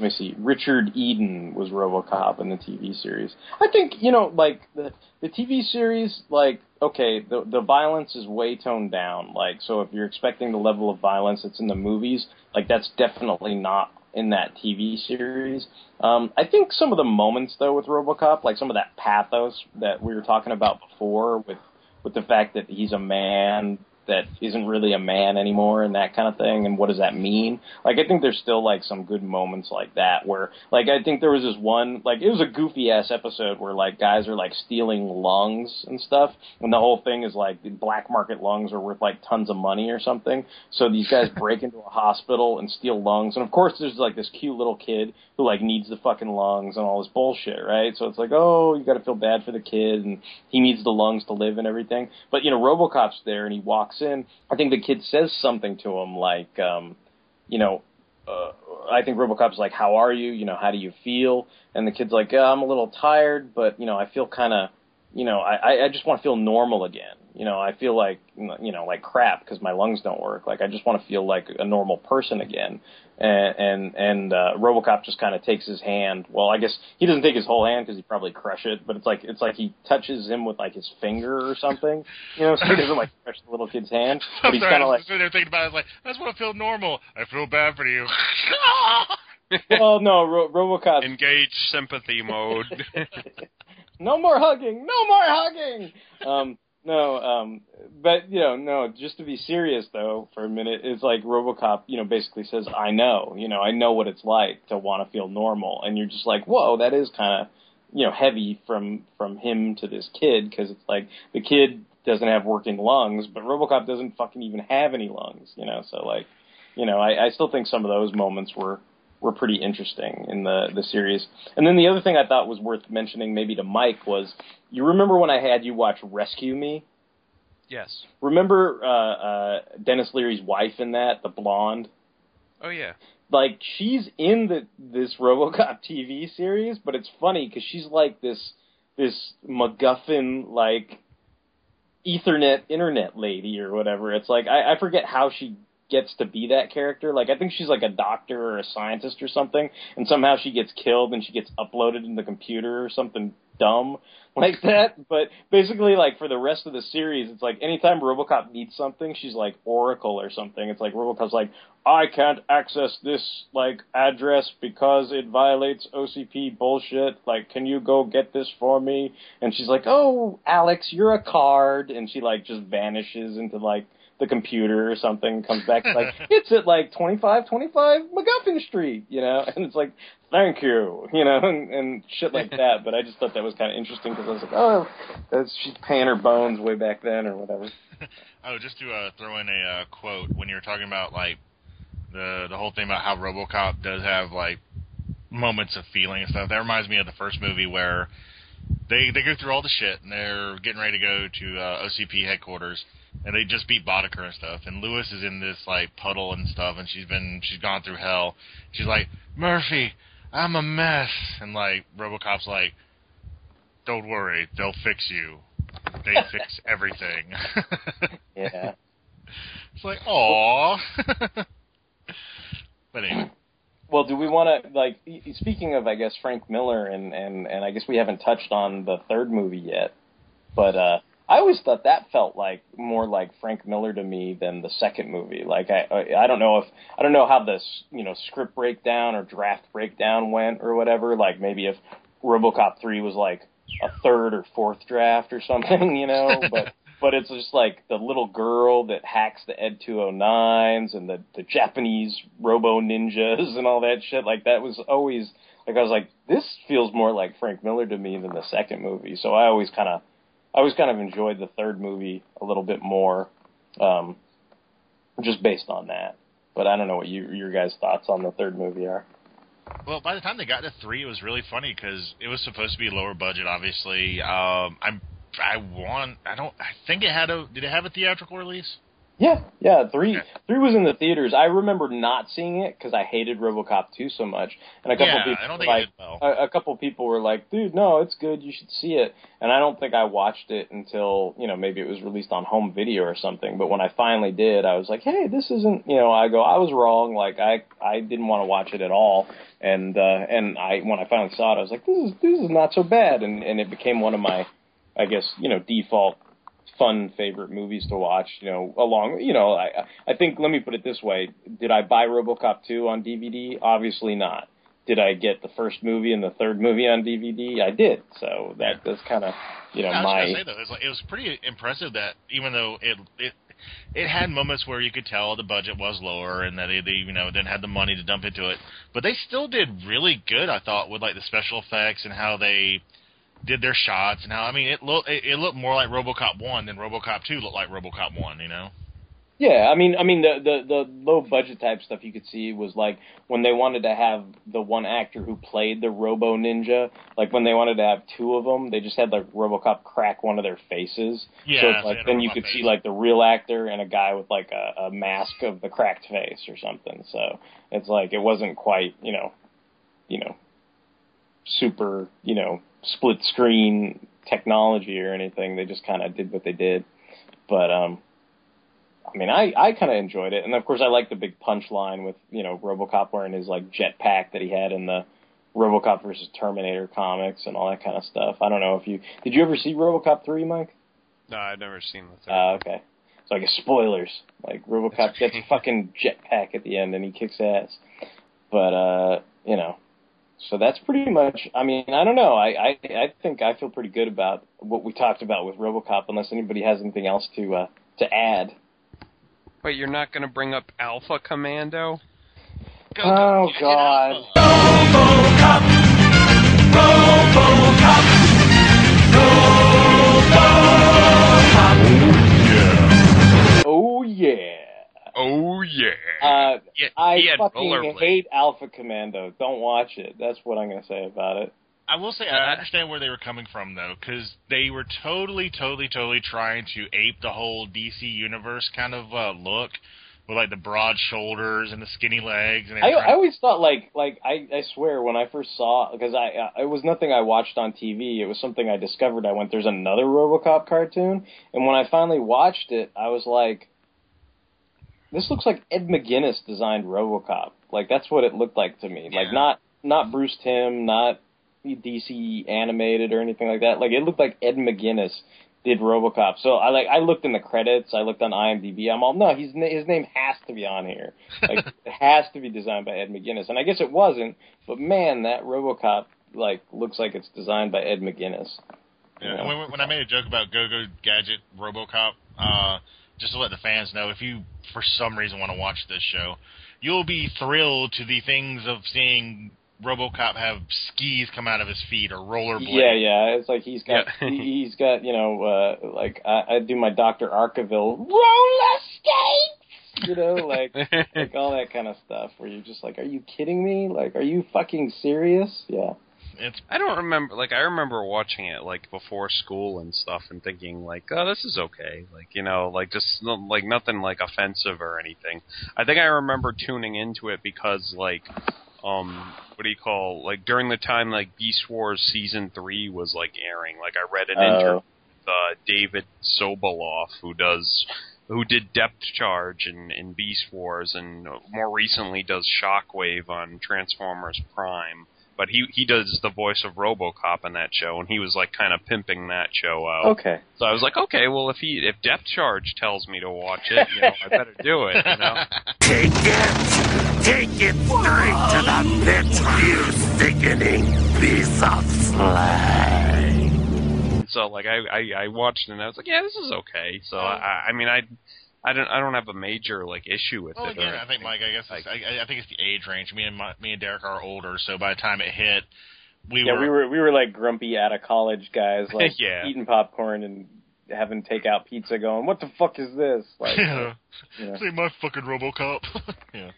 let me see. Richard Eden was RoboCop in the TV series. I think you know, like the the TV series, like okay, the the violence is way toned down. Like so, if you're expecting the level of violence that's in the movies, like that's definitely not in that TV series. Um, I think some of the moments though with RoboCop, like some of that pathos that we were talking about before, with with the fact that he's a man that isn't really a man anymore and that kind of thing and what does that mean? Like i think there's still like some good moments like that where like i think there was this one like it was a goofy ass episode where like guys are like stealing lungs and stuff and the whole thing is like the black market lungs are worth like tons of money or something. So these guys break into a hospital and steal lungs and of course there's like this cute little kid who like needs the fucking lungs and all this bullshit right so it's like oh you got to feel bad for the kid and he needs the lungs to live and everything but you know robocop's there and he walks in i think the kid says something to him like um you know uh, I think RoboCop's like, "How are you? You know, how do you feel?" And the kid's like, yeah, "I'm a little tired, but you know, I feel kind of, you know, I I just want to feel normal again. You know, I feel like you know, like crap because my lungs don't work. Like I just want to feel like a normal person again." And and and uh, RoboCop just kind of takes his hand. Well, I guess he doesn't take his whole hand because he'd probably crush it. But it's like it's like he touches him with like his finger or something. You know, so he doesn't like crush the little kid's hand. [LAUGHS] But he's kind of like. sitting there thinking about it. I was like, I just want to feel normal. I feel bad for you. [LAUGHS] [LAUGHS] well, no, Ro- RoboCop. Engage sympathy mode. no more hugging, no more hugging. Um, no, um, but you know, no. Just to be serious though, for a minute, it's like RoboCop. You know, basically says, "I know, you know, I know what it's like to want to feel normal," and you're just like, "Whoa, that is kind of." You know, heavy from from him to this kid because it's like the kid doesn't have working lungs, but RoboCop doesn't fucking even have any lungs. You know, so like, you know, I, I still think some of those moments were were pretty interesting in the the series. And then the other thing I thought was worth mentioning, maybe to Mike, was you remember when I had you watch Rescue Me? yes. Remember uh, uh, Denis Leary's wife in that, the blonde? Oh yeah. Like she's in the this RoboCop TV series, but it's funny because she's like this this MacGuffin like Ethernet internet lady or whatever. It's like I, I forget how she gets to be that character. Like I think she's like a doctor or a scientist or something, and somehow she gets killed and she gets uploaded in the computer or something dumb like that. But basically, like for the rest of the series, it's like anytime RoboCop needs something, she's like Oracle or something. It's like RoboCop's like, I can't access this like address because it violates OCP bullshit. Like, can you go get this for me? And she's like, Oh, Alex, you're a card, and she like just vanishes into like the computer or something, comes back like [LAUGHS] it's at like twenty five twenty five MacGuffin Street, you know, and it's like thank you, you know, and, and shit like that. But I just thought that was kind of interesting because I was like, oh, that's, she's paying her bones way back then or whatever. [LAUGHS] Oh, just to uh, throw in a uh, quote when you're talking about like the the whole thing about how RoboCop does have like moments of feeling and stuff. That reminds me of the first movie where they they go through all the shit and they're getting ready to go to uh, OCP headquarters and they just beat Boddicker and stuff. And Lewis is in this like puddle and stuff, and she's been she's gone through hell. She's like Murphy, I'm a mess, and like RoboCop's like, don't worry, they'll fix you. They [LAUGHS] fix everything. [LAUGHS] Yeah. [LAUGHS] It's like, aw. but anyway, Well, do we want to like? Speaking of, I guess Frank Miller, and and and I guess we haven't touched on the third movie yet, but uh I always thought that felt like more like Frank Miller to me than the second movie. Like I I don't know if I don't know how this you know script breakdown or draft breakdown went or whatever. Like maybe if RoboCop three was like a third or fourth draft or [LAUGHS] something, you know. But but it's just like the little girl that hacks the Ed 209s and the the Japanese Robo Ninjas and all that shit. Like that was always like I was like this feels more like Frank Miller to me than the second movie. So I always kind of I always kind of enjoyed the third movie a little bit more, um, just based on that. But I don't know what you, your guys' thoughts on the third movie are. Well, by the time they got to three, it was really funny because it was supposed to be lower budget. Obviously, um, I'm I want I don't I think it had a did it have a theatrical release? Yeah, yeah. Three, three was in the theaters. I remember not seeing it because I hated RoboCop two so much, and a couple Yeah, people I don't think like well. a, a couple people were like, "Dude, no, it's good. You should see it." And I don't think I watched it until you know maybe it was released on home video or something. But when I finally did, I was like, "Hey, this isn't." You know, I go, "I was wrong. Like I I didn't want to watch it at all." And uh, and I when I finally saw it, I was like, "This is this is not so bad." And and it became one of my, I guess you know, default fun favorite movies to watch, you know, along, you know, I I think let me put it this way, did I buy RoboCop 2 on DVD? Obviously not. Did I get the first movie and the third movie on DVD? I did. So that that's kind of, you know, I was my gonna say though, it was, like, it was pretty impressive that even though it it it had moments where you could tell the budget was lower and that they, they you know didn't have the money to dump into it, but they still did really good. I thought with like the special effects and how they did their shots and how I mean it looked it, it looked more like RoboCop one than RoboCop two looked like RoboCop one. You know. Yeah, I mean, I mean the, the the low budget type stuff you could see was like when they wanted to have the one actor who played the Robo Ninja, like when they wanted to have two of them, they just had like RoboCop crack one of their faces. Yeah, so it's like then you could face. see like the real actor and a guy with like a, a mask of the cracked face or something. So it's like it wasn't quite, you know, you know, super, you know, split screen technology or anything. They just kind of did what they did. But um I mean, I I kind of enjoyed it, and of course, I like the big punchline with you know RoboCop wearing his like jetpack that he had in the RoboCop versus Terminator comics and all that kind of stuff. I don't know if you did you ever see RoboCop three, Mike? No, I've never seen the third. Uh, okay, so I guess spoilers. Like RoboCop gets a fucking jetpack at the end, and he kicks ass. But uh, you know, so that's pretty much. I mean, I don't know. I I I think I feel pretty good about what we talked about with RoboCop, unless anybody has anything else to uh to add. Wait, you're not going to bring up Alpha Commando? oh God. RoboCop. RoboCop. Oh yeah. Oh yeah. Uh, Yeah, I he fucking hate Alpha Commando. Don't watch it. That's what I'm gonna say about it. I will say I understand where they were coming from though, because they were totally, totally, totally trying to ape the whole DC universe kind of uh, look, with like the broad shoulders and the skinny legs. And I, I always thought like like I, I swear when I first saw because I uh, it was nothing I watched on TV. It was something I discovered. I went there's another RoboCop cartoon, and when I finally watched it, I was like, this looks like Ed McGuinness designed RoboCop. Like that's what it looked like to me. Like not not Bruce Timm, not DC animated or anything like that. Like it looked like Ed McGuinness did RoboCop. So I like I looked in the credits. I looked on IMDb. I'm all no, he's his name has to be on here. Like [LAUGHS] it has to be designed by Ed McGuinness. And I guess it wasn't, but man, that RoboCop like looks like it's designed by Ed McGuinness. Yeah, and when, when I made a joke about Go Go Gadget RoboCop, uh, just to let the fans know, if you for some reason want to watch this show, you'll be thrilled to the things of seeing RoboCop have skis come out of his feet or rollerblades. Yeah, yeah. It's like he's got he, he's got you know uh like I, I do my Doctor Arkeville roller skates. You know, like [LAUGHS] like all that kind of stuff where you're just like, are you kidding me? Like, are you fucking serious? Yeah. It's I don't remember. Like, I remember watching it like before school and stuff, and thinking like, "Oh, this is okay." Like, you know, like just like nothing like offensive or anything. I think I remember tuning into it because like, um, what do you call like during the time like Beast Wars season three was like airing. Like, I read an Oh. interview with uh, David Sobolov who does. Who did Depth Charge in, in Beast Wars, and more recently does Shockwave on Transformers Prime but he he does the voice of RoboCop in that show, and he was like kind of pimping that show out. Okay. So I was like, okay, well if he if Depth Charge tells me to watch it, you know, I better do it. You know. [LAUGHS] Take it! Take it straight to the pit, you sickening piece of fly. So like I, I I watched it and I was like, yeah, this is okay. So I I mean I I don't I don't have a major like issue with Well, it. or again, I think anything. Mike. I guess it's, I, I think it's the age range. Me and my, me and Derek are older, so by the time it hit, we yeah, were we were we were like grumpy out of college guys, [LAUGHS] like Yeah. eating popcorn and having takeout pizza, going, "What the fuck is this?" Like, [LAUGHS] Yeah. you know. Say my fucking RoboCop. [LAUGHS] yeah.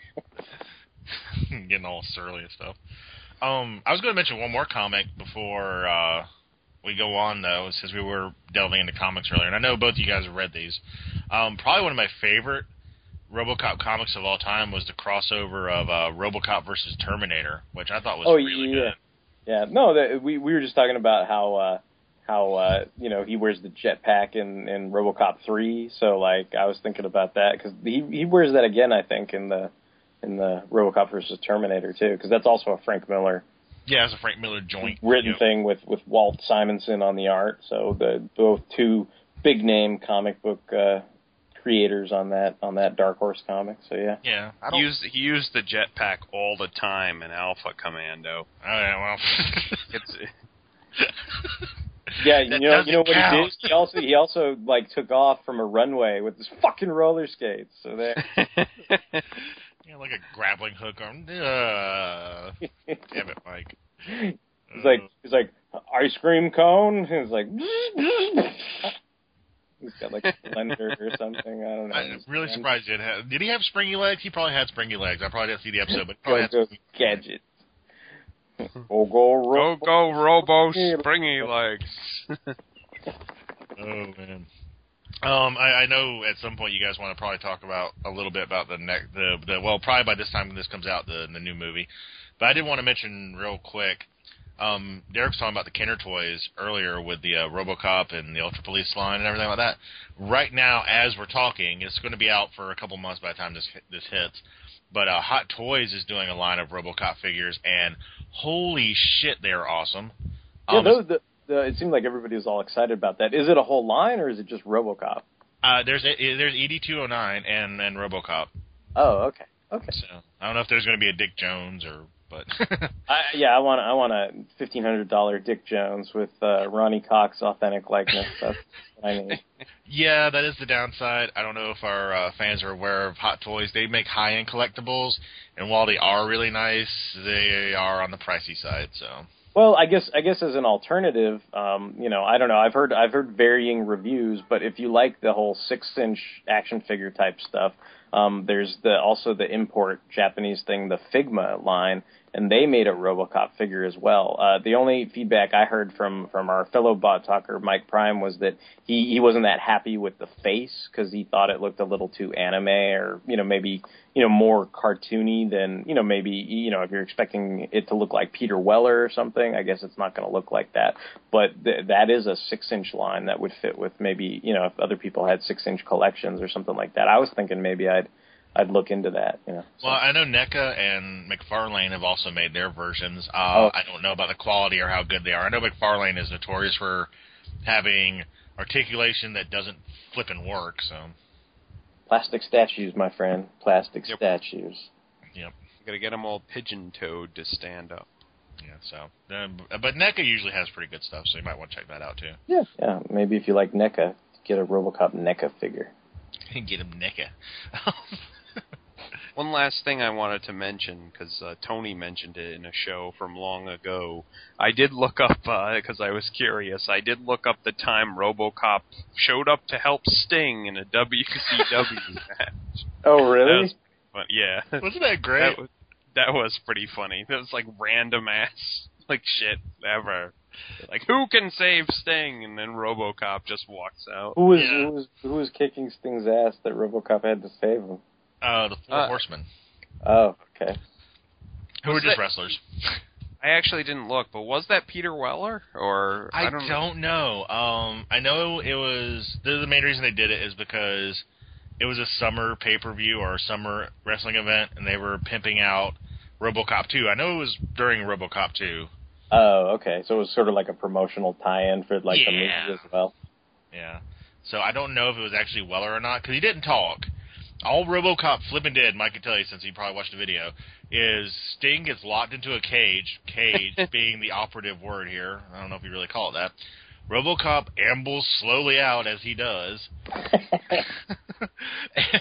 Getting all surly and stuff. Um, I was going to mention one more comic before uh, we go on, though, since we were delving into comics earlier, and I know both of you guys have read these. Um, probably one of my favorite RoboCop comics of all time was the crossover of uh, RoboCop versus Terminator, which I thought was oh really yeah, good. yeah. No, that, we we were just talking about how uh, how uh, you know he wears the jetpack in in RoboCop three. So like I was thinking about that because he he wears that again. I think in the in the RoboCop versus Terminator too, because that's also a Frank Miller Yeah, it's a Frank Miller joint. written Yep. thing with with Walt Simonson on the art. So the both two big name comic book uh, creators on that on that Dark Horse comic. So yeah. Yeah, I he don't. used he used the jetpack all the time in Alpha Commando. Oh yeah, well. [LAUGHS] It's Yeah, you That know, you know what doesn't he count. did? He also he also like took off from a runway with his fucking roller skates. So there, [LAUGHS] yeah, like a grappling hook arm. Uh, [LAUGHS] damn it, Mike. he's like he's like ice cream cone. He's like he's got like a blender or something. I don't know. I'm really surprised he didn't have. Did he have springy legs? He probably had springy legs. I probably didn't see the episode, but he probably Go had go gadget. Go go go go Robo springy legs. [LAUGHS] Oh man. Um, I, I know at some point you guys want to probably talk about a little bit about the next, the, the well, probably by this time when this comes out, the the new movie. But I did want to mention real quick. Um, Derek's talking about the Kenner toys earlier with the uh, RoboCop and the Ultra Police line and everything like that. Right now, as we're talking, it's going to be out for a couple months by the time this this hits. But uh, Hot Toys is doing a line of RoboCop figures, and holy shit, they're awesome. Yeah, Um, those, the, the, it seemed like everybody was all excited about that. Is it a whole line or is it just RoboCop? Uh, there's a, there's ED two hundred nine and and RoboCop. Oh, okay, okay. So I don't know if there's going to be a Dick Jones or, but [LAUGHS] I, yeah, I want I want a fifteen hundred dollar Dick Jones with uh, Ronny Cox authentic likeness. That's what I need. [LAUGHS] yeah, that is the downside. I don't know if our uh, fans are aware of Hot Toys. They make high end collectibles, and while they are really nice, they are on the pricey side. So Well, I guess I guess as an alternative, um, you know, I don't know. I've heard I've heard varying reviews, but if you like the whole six inch action figure type stuff, um, there's the also the import Japanese thing, the Figma line, and they made a RoboCop figure as well. Uh, the only feedback I heard from from our fellow bot talker Mike Prime was that he he wasn't that happy with the face because he thought it looked a little too anime or you know maybe you know more cartoony than you know maybe you know if you're expecting it to look like Peter Weller or something. I guess it's not going to look like that. But th- that is a six inch line that would fit with maybe you know if other people had six inch collections or something like that. I was thinking maybe I'd I'd look into that. You know. Well, I know NECA and McFarlane have also made their versions. Uh, Oh. I don't know about the quality or how good they are. I know McFarlane is notorious for having articulation that doesn't flip and work. So, Plastic statues, my friend. Plastic statues. yep, Got to get them all pigeon-toed to stand up. yeah. So, um, but NECA usually has pretty good stuff, so you might want to check that out too. Yeah. Yeah. Maybe if you like NECA, get a RoboCop NECA figure. [LAUGHS] Get him NECA. [LAUGHS] One last thing I wanted to mention because uh, Tony mentioned it in a show from long ago. I did look up because I was curious. I did look up the time RoboCop showed up to help Sting in a WCW [LAUGHS] match. Oh, really? Was, but yeah, Wasn't that [LAUGHS] great? That was, that was pretty funny. That was like random ass [LAUGHS] like shit ever. Like who can save Sting? And then RoboCop just walks out. Who was Yeah. who was who was kicking Sting's ass that RoboCop had to save him? Uh, the Four Uh, Horsemen, Oh, okay. who were was just that- wrestlers. I actually didn't look, but was that Peter Weller or I, don't, don't, know. Um, I know it was the, the main reason they did it is because it was a summer pay per view or a summer wrestling event, and they were pimping out RoboCop 2. I know it was during RoboCop 2. Oh, okay. So it was sort of like a promotional tie-in for like the Yeah. movie as well. Yeah. So I don't know if it was actually Weller or not because he didn't talk. All RoboCop flipping did, Mike can tell you since he probably watched the video, is Sting gets locked into a cage. Cage [LAUGHS] being the operative word here. I don't know if you really call it that. RoboCop ambles slowly out as he does, [LAUGHS]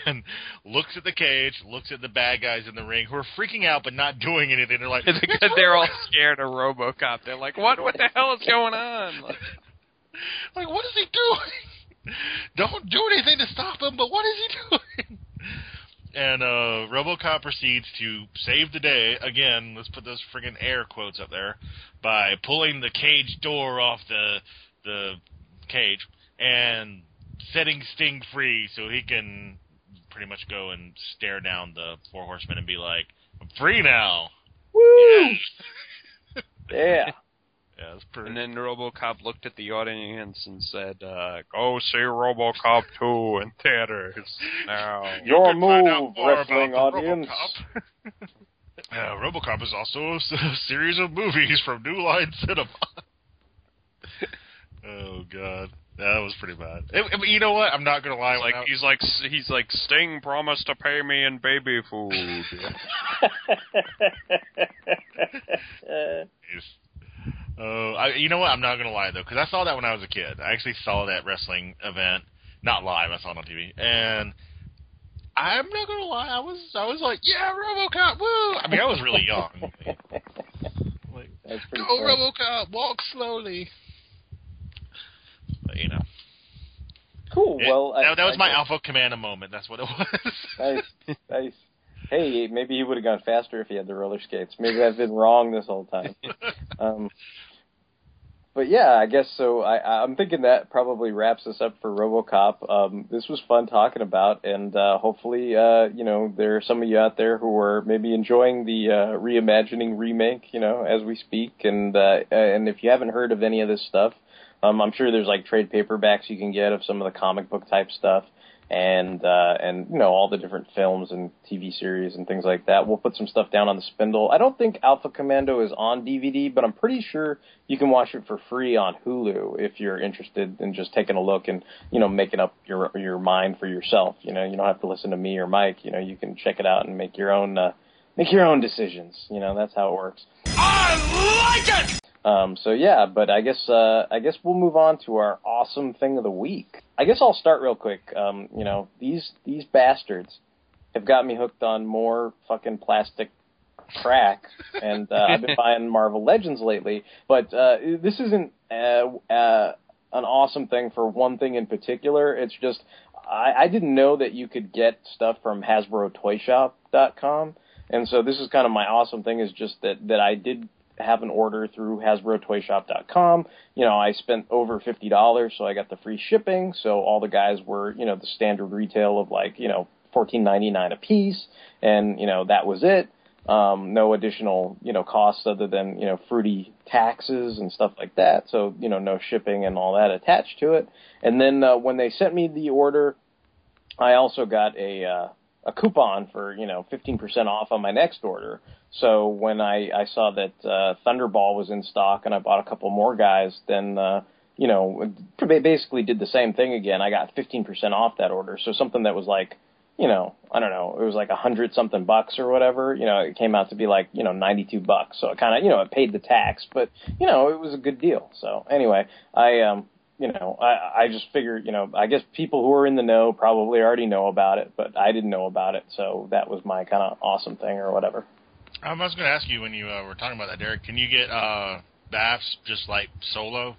and looks at the cage, looks at the bad guys in the ring who are freaking out but not doing anything. They're like, [LAUGHS] Because they're all scared of RoboCop. They're like, "What? What the hell is going on?" Like, like, what is he doing? Don't do anything to stop him, but what is he doing? And uh, RoboCop proceeds to save the day again. Let's put those friggin' air quotes up there by pulling the cage door off the the cage and setting Sting free so he can pretty much go and stare down the four horsemen and be like, "I'm free now." Woo! Yeah, Yeah. that's pretty. and then RoboCop looked at the audience and said, uh, "Go see RoboCop 2 in theaters now." [LAUGHS] Your can find out move, wrestling audience. RoboCop. [LAUGHS] Uh, RoboCop is also a series of movies from New Line Cinema. [LAUGHS] oh God, that was pretty bad. It- it- you know what? I'm not gonna lie. Like when I- he's like he's like Sting promised to pay me in baby food. Yes. Uh, I, you know what? I'm not gonna lie though, because I saw that when I was a kid. I actually saw that wrestling event, not live. I saw it on TV, and I'm not gonna lie. I was, I was like, yeah, RoboCop, woo! I mean, I was really young. [LAUGHS] like, That's go fun. RoboCop, walk slowly. But you know, Cool. it- well, I- that, that was I my guess- Alpha Commando moment. That's what it [LAUGHS] was. Nice, nice. Hey, maybe he would have gone faster if he had the roller skates. Maybe I've been wrong this whole time. [LAUGHS] Um, but yeah, I guess so. I, I'm thinking that probably wraps us up for RoboCop. Um, this was fun talking about, and uh, hopefully, uh, you know, there are some of you out there who are maybe enjoying the uh, reimagining remake, you know, as we speak. And uh, and if you haven't heard of any of this stuff, um, I'm sure there's like trade paperbacks you can get of some of the comic book type stuff and uh, and you know all the different films and TV series and things like that. We'll put some stuff down on the spindle. I don't think Alpha Commando is on DVD, but I'm pretty sure you can watch it for free on Hulu if you're interested in just taking a look and you know making up your your mind for yourself. You know you don't have to listen to me or Mike. You know you can check it out and make your own uh, make your own decisions. You know that's how it works. I like it! Um, so yeah, but I guess uh, I guess we'll move on to our awesome thing of the week. I guess I'll start real quick. Um, you know these these bastards have got me hooked on more fucking plastic crack, and uh, I've been [LAUGHS] buying Marvel Legends lately. But uh, this isn't uh, uh, an awesome thing for one thing in particular. It's just I, I didn't know that you could get stuff from HasbroToyShop.com, and so this is kind of my awesome thing is just that that I did have an order through HasbroToyShop.com. You know, I spent over fifty dollars, so I got the free shipping. So all the guys were, you know, the standard retail of like, you know, fourteen ninety nine a piece, and you know that was it. Um, no additional, you know, costs other than you know fruity taxes and stuff like that. So you know, no shipping and all that attached to it. And then uh, when they sent me the order, I also got a uh, a coupon for you know 15% off on my next order. So when I I saw that uh, Thunderball was in stock and I bought a couple more guys, then uh, you know ba- basically did the same thing again. I got 15% off that order. So something that was like you know I don't know it was like a hundred something bucks or whatever. You know it came out to be like you know 92 bucks. So it kind of you know it paid the tax, but you know it was a good deal. So anyway, I um you know, I, I just figured, you know, I guess people who are in the know probably already know about it, but I didn't know about it, so that was my kind of awesome thing or whatever. I was going to ask you when you uh, were talking about that, Derek. Can you get uh, BAFs just like solo?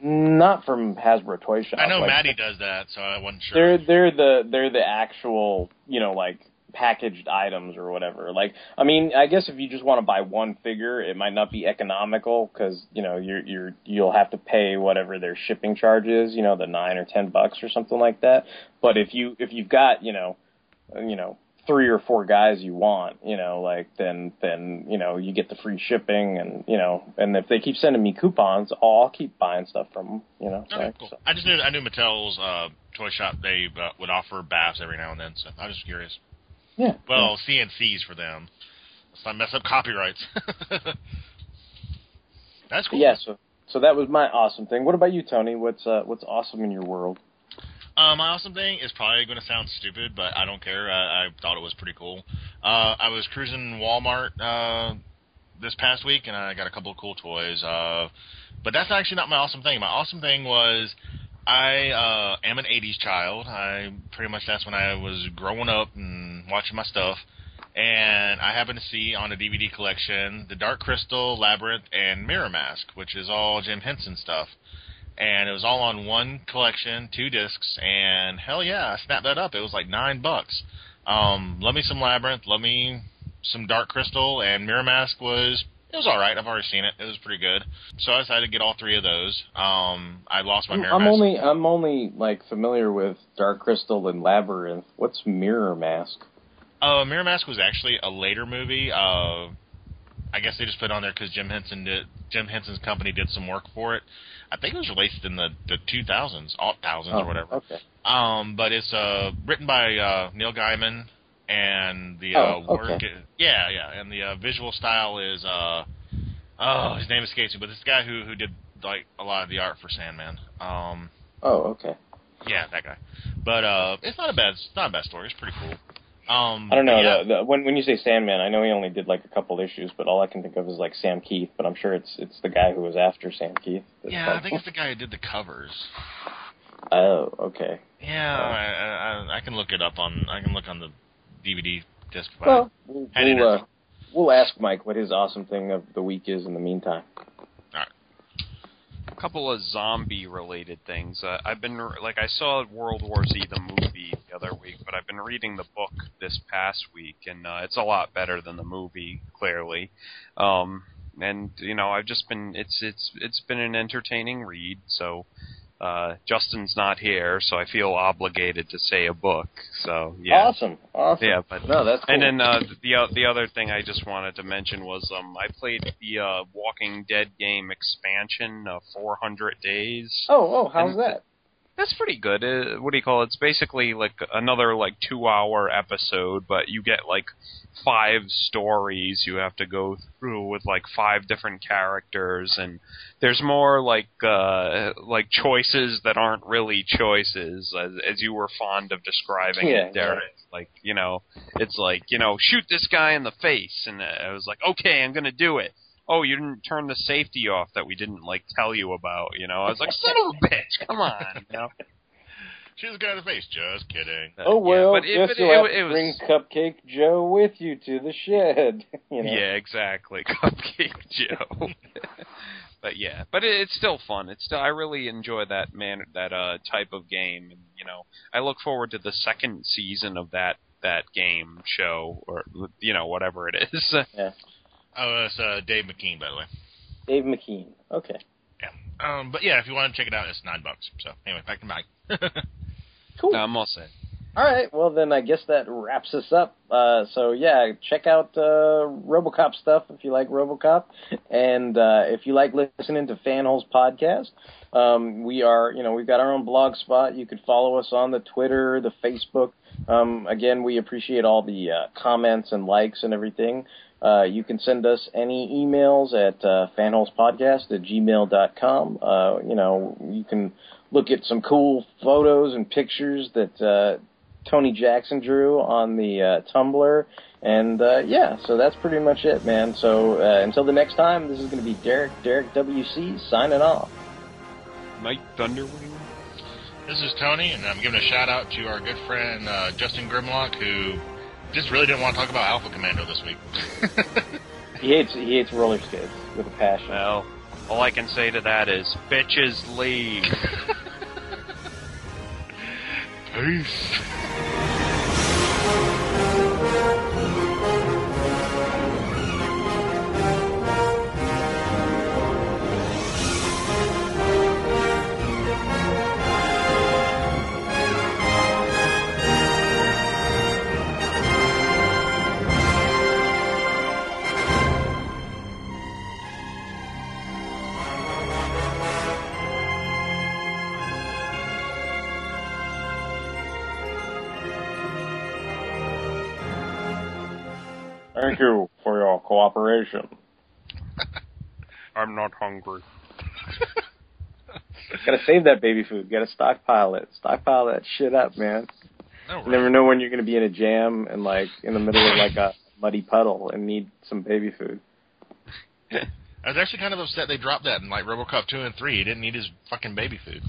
Not from Hasbro Toy Shop. I know like, Maddie does that, so I wasn't sure. They're they're the they're the actual, you know, like packaged items or whatever. Like, I mean, I guess if you just want to buy one figure, it might not be economical because you know you're you're you'll have to pay whatever their shipping charge is, you know, the nine or ten bucks or something like that. But if you if you've got you know, you know three or four guys you want, you know, like then then you know you get the free shipping and you know and if they keep sending me coupons, I'll keep buying stuff from them, you know. Okay, right? cool. So- I just knew I knew Mattel's uh, toy shop they uh, would offer BAFs every now and then, so I was just curious. Yeah. Well, CNCs for them. Let's not mess up copyrights. [LAUGHS] That's cool. Yeah, so so that was my awesome thing. What about you, Tony? What's uh what's awesome in your world? Uh, my awesome thing is probably going to sound stupid, but I don't care. I, I thought it was pretty cool. Uh, I was cruising Walmart uh, this past week, and I got a couple of cool toys. Uh, but that's actually not my awesome thing. My awesome thing was I uh, am an '80s child. I pretty much that's when I was growing up and watching my stuff. And I happened to see on a DVD collection the Dark Crystal, Labyrinth, and Mirror Mask, which is all Jim Henson stuff and it was all on one collection, two discs, and hell yeah, I snapped that up. It was like nine bucks. Um, love me some Labyrinth, love me some Dark Crystal, and Mirror Mask was it was all right. I've already seen it. It was pretty good. So I decided to get all three of those. Um, I lost my Mirror I'm Mask. only I'm only like familiar with Dark Crystal and Labyrinth. What's Mirror Mask? Uh, Mirror Mask was actually a later movie. Uh, I guess they just put it on there because Jim Henson did. Jim Henson's company did some work for it. I think it was released in the the 2000s, aught thousands Oh, or whatever. Okay. Um, but it's uh written by uh Neil Gaiman, and the uh, Oh, work, okay. yeah, yeah, and the uh, visual style is uh oh his name escapes me, but this guy who who did like a lot of the art for Sandman. Um, Oh, okay. yeah, that guy. But uh, it's not a bad it's not a bad story. It's pretty cool. Um, I don't know. Yeah, The, the, when when you say Sandman, I know he only did like a couple issues, but all I can think of is like Sam Kieth. But I'm sure it's it's the guy who was after Sam Kieth. yeah, I think it's the guy who did the covers. [LAUGHS] Oh, okay. Yeah, I, I, I can look it up on I can look on the DVD disc. Well, we'll, uh, we'll ask Mike what his awesome thing of the week is in the meantime. Couple of zombie related things. Uh, I've been like I saw World War Z the movie the other week, but I've been reading the book this past week, and uh, it's a lot better than the movie, clearly. Um, and you know, I've just been it's it's it's been an entertaining read. So uh, Justin's not here, so I feel obligated to say a book. So yeah. Awesome, awesome. Yeah, but no, that's cool. and then uh, the the other thing I just wanted to mention was um I played the uh, Walking Dead game expansion, uh, 400 Days. oh, oh, how's And- that? That's pretty good. Uh, what do you call it? It's basically like another like two hour episode, but you get like five stories you have to go through with like five different characters, and there's more like uh like choices that aren't really choices, as, as you were fond of describing Yeah, it, Derek. Like you know, it's like you know, shoot this guy in the face, and I was like, okay, I'm gonna do it. Oh, you didn't turn the safety off that we didn't like tell you about. You know, I was like, son of a bitch, come on. You know, [LAUGHS] Shoot this guy in the face. Just kidding. Oh well, but it- guess but you'll it- have it to was- bring Cupcake Joe with you to the shed. [LAUGHS] you know? Yeah, exactly. [LAUGHS] Cupcake Joe. but yeah, but it, it's still fun. It's still I really enjoy that man that uh type of game and you know, I look forward to the second season of that that game show or you know, whatever it is. Yeah. Oh, it's uh, Dave McKean, by the way. Dave McKean. Okay. Um, but yeah, if you want to check it out, it's nine bucks. So anyway, back to Mike. [LAUGHS] Cool. I'm all set. All right. Well, then I guess that wraps us up. Uh, so yeah, check out uh, RoboCop stuff if you like RoboCop, and uh, if you like listening to Fanholes podcast, um, we are you know we've got our own blog spot. You can follow us on the Twitter, the Facebook. Um, again, we appreciate all the uh, comments and likes and everything. Uh, you can send us any emails at uh, fanholespodcast at gmail.com. Uh, you know, you can look at some cool photos and pictures that uh, Tony Jackson drew on the uh, Tumblr. And uh, yeah, so that's pretty much it, man. So uh, until the next time, this is going to be Derek, Derek WC, signing off. Mike Thunderwing. This is Tony, and I'm giving a shout out to our good friend uh, Justin Grimlock, who just really didn't want to talk about Alpha Commando this week. [LAUGHS] He hates he hates roller skates with a passion. Well, all I can say to that is bitches leave. [LAUGHS] Peace. You for your cooperation. [LAUGHS] I'm not hungry. [LAUGHS] Gotta save that baby food. Gotta stockpile it. Stockpile that shit up, man. Oh, You never know when you're gonna be in a jam and like in the middle of like a muddy puddle and need some baby food. [LAUGHS] I was actually kind of upset they dropped that in like RoboCop two and three. He didn't need his fucking baby food.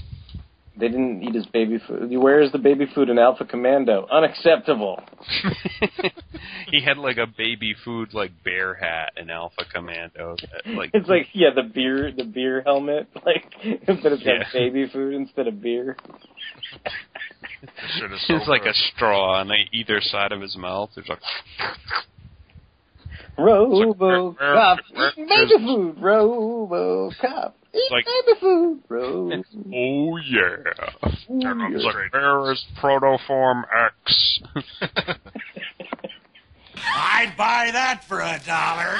They didn't eat his baby food. Where is the baby food in Alpha Commando? Unacceptable. [LAUGHS] he had like a baby food like bear hat in Alpha Commando. That, like It's like yeah, the beer, the beer helmet, [LAUGHS] like but it's Yeah. got baby food instead of beer. Should have it's like a straw on either side of his mouth. There's like Robo where- cop, baby food. Robo cop, eat like- baby food. Robo. [LAUGHS] Oh yeah. Ooh, It's yeah. like where is Protoform X? [LAUGHS] I'd buy that for a dollar.